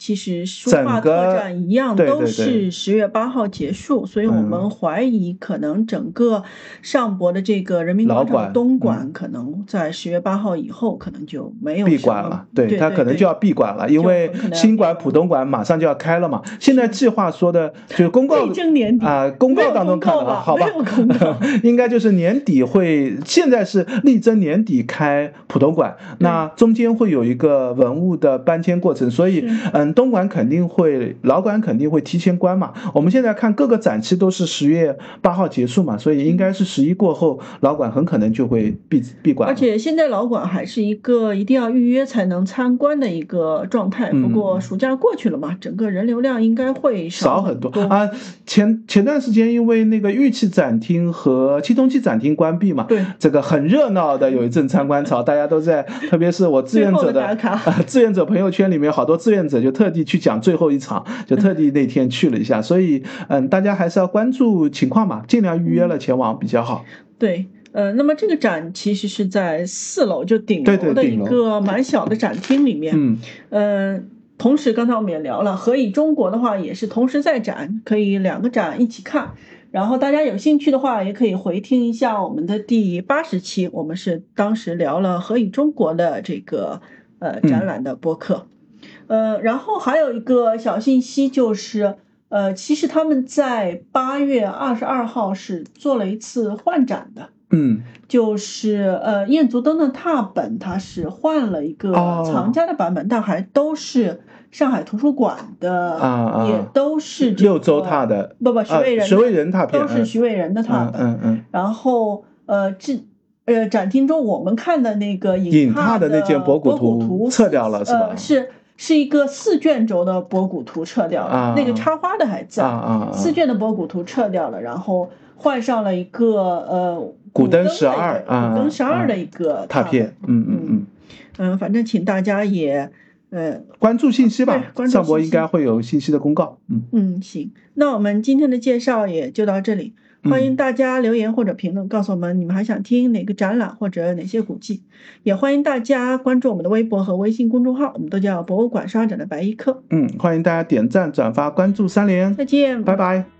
Speaker 1: 其实书画
Speaker 2: 特
Speaker 1: 展一样，都是十月八号结束，所以我
Speaker 2: 嗯。
Speaker 1: 们怀疑可能整个上博的这个人民广
Speaker 2: 老馆
Speaker 1: 场东
Speaker 2: 嗯。
Speaker 1: 馆可能在十月八号以后可能就没有
Speaker 2: 闭馆了，对
Speaker 1: 对，对对
Speaker 2: 它可能就要闭馆了，因为新馆、浦东馆马上就要开了嘛。现在计划说的 [laughs] 就是公告啊、公告当中看的
Speaker 1: 公告吧
Speaker 2: 好吧应该就是年底会，现在是力争年底开浦东馆，那中间会有一个文物的搬迁过程，所以
Speaker 1: 是
Speaker 2: 嗯，东莞肯定会，老馆肯定会提前关嘛。我们现在看各个展期都是十月八号结束嘛，所以应该是十一过后，老馆很可能就会闭闭馆。
Speaker 1: 而且现在老馆还是一个一定要预约才能参观的一个状态。
Speaker 2: 嗯
Speaker 1: 不过暑假过去了嘛，整个人流量应该会
Speaker 2: 少
Speaker 1: 很
Speaker 2: 很多啊！前前段时间因为那个玉器展厅和青铜器展厅关闭嘛，
Speaker 1: 对
Speaker 2: 这个很热闹的有一阵参观潮，大家都在，特别是我志愿者
Speaker 1: 的
Speaker 2: 啊，志愿者朋友圈里面好多志愿者就特地去讲最后一场，[laughs] 就特地那天去了一下，所以嗯，大家还是要关注情况嘛，尽量预约了前往比较好。
Speaker 1: 对，呃，那么这个展其实是在四楼，就顶楼的一个蛮小的展厅里面。
Speaker 2: 嗯，
Speaker 1: 呃，同时刚才我们也聊了，何以中国的话也是同时在展，可以两个展一起看。然后大家有兴趣的话，也可以回听一下我们的第八十期，我们是当时聊了何以中国的这个呃
Speaker 2: 嗯
Speaker 1: 展览的播客。呃，然后还有一个小信息就是，呃，其实他们在八月二十二号是做了一次换展的。
Speaker 2: 嗯，
Speaker 1: 就是呃，燕足灯的拓本，它是换了一个
Speaker 2: 哦
Speaker 1: 藏家的版本，但还都是上海图书馆的，
Speaker 2: 啊啊
Speaker 1: 也都是这
Speaker 2: 六周
Speaker 1: 个
Speaker 2: 拓的，
Speaker 1: 不不，徐
Speaker 2: 啊
Speaker 1: 渭人的、
Speaker 2: 徐渭人拓片
Speaker 1: 都是徐渭人的拓
Speaker 2: 嗯
Speaker 1: 本。
Speaker 2: 嗯嗯，
Speaker 1: 然后呃，这呃展厅中我们看的那个
Speaker 2: 影
Speaker 1: 拓
Speaker 2: 拓的那件
Speaker 1: 博
Speaker 2: 博古图
Speaker 1: 图
Speaker 2: 撤掉了是吧
Speaker 1: 呃，是是一个四卷轴的博古图撤掉了，
Speaker 2: 啊
Speaker 1: 那个插花的还在。四卷的博古图撤掉了，然后换上了一个呃
Speaker 2: 古灯
Speaker 1: 的一个
Speaker 2: 12啊
Speaker 1: 古灯十
Speaker 2: 啊
Speaker 1: 二的一个拓
Speaker 2: 拓片，嗯嗯嗯。
Speaker 1: 嗯，反正请大家也呃
Speaker 2: 关注信息
Speaker 1: 对
Speaker 2: 吧，
Speaker 1: 关注
Speaker 2: 上博应该会有信息的公告。嗯，
Speaker 1: 嗯行，那我们今天的介绍也就到这里，欢迎大家留言或者评论告诉我们你们还想听哪个展览或者哪些古迹，也欢迎大家关注我们的微博和微信公众号，我们都叫博物馆刷展的白衣客。
Speaker 2: 嗯，欢迎大家点赞、转发、关注三连，
Speaker 1: 再见，
Speaker 2: 拜拜。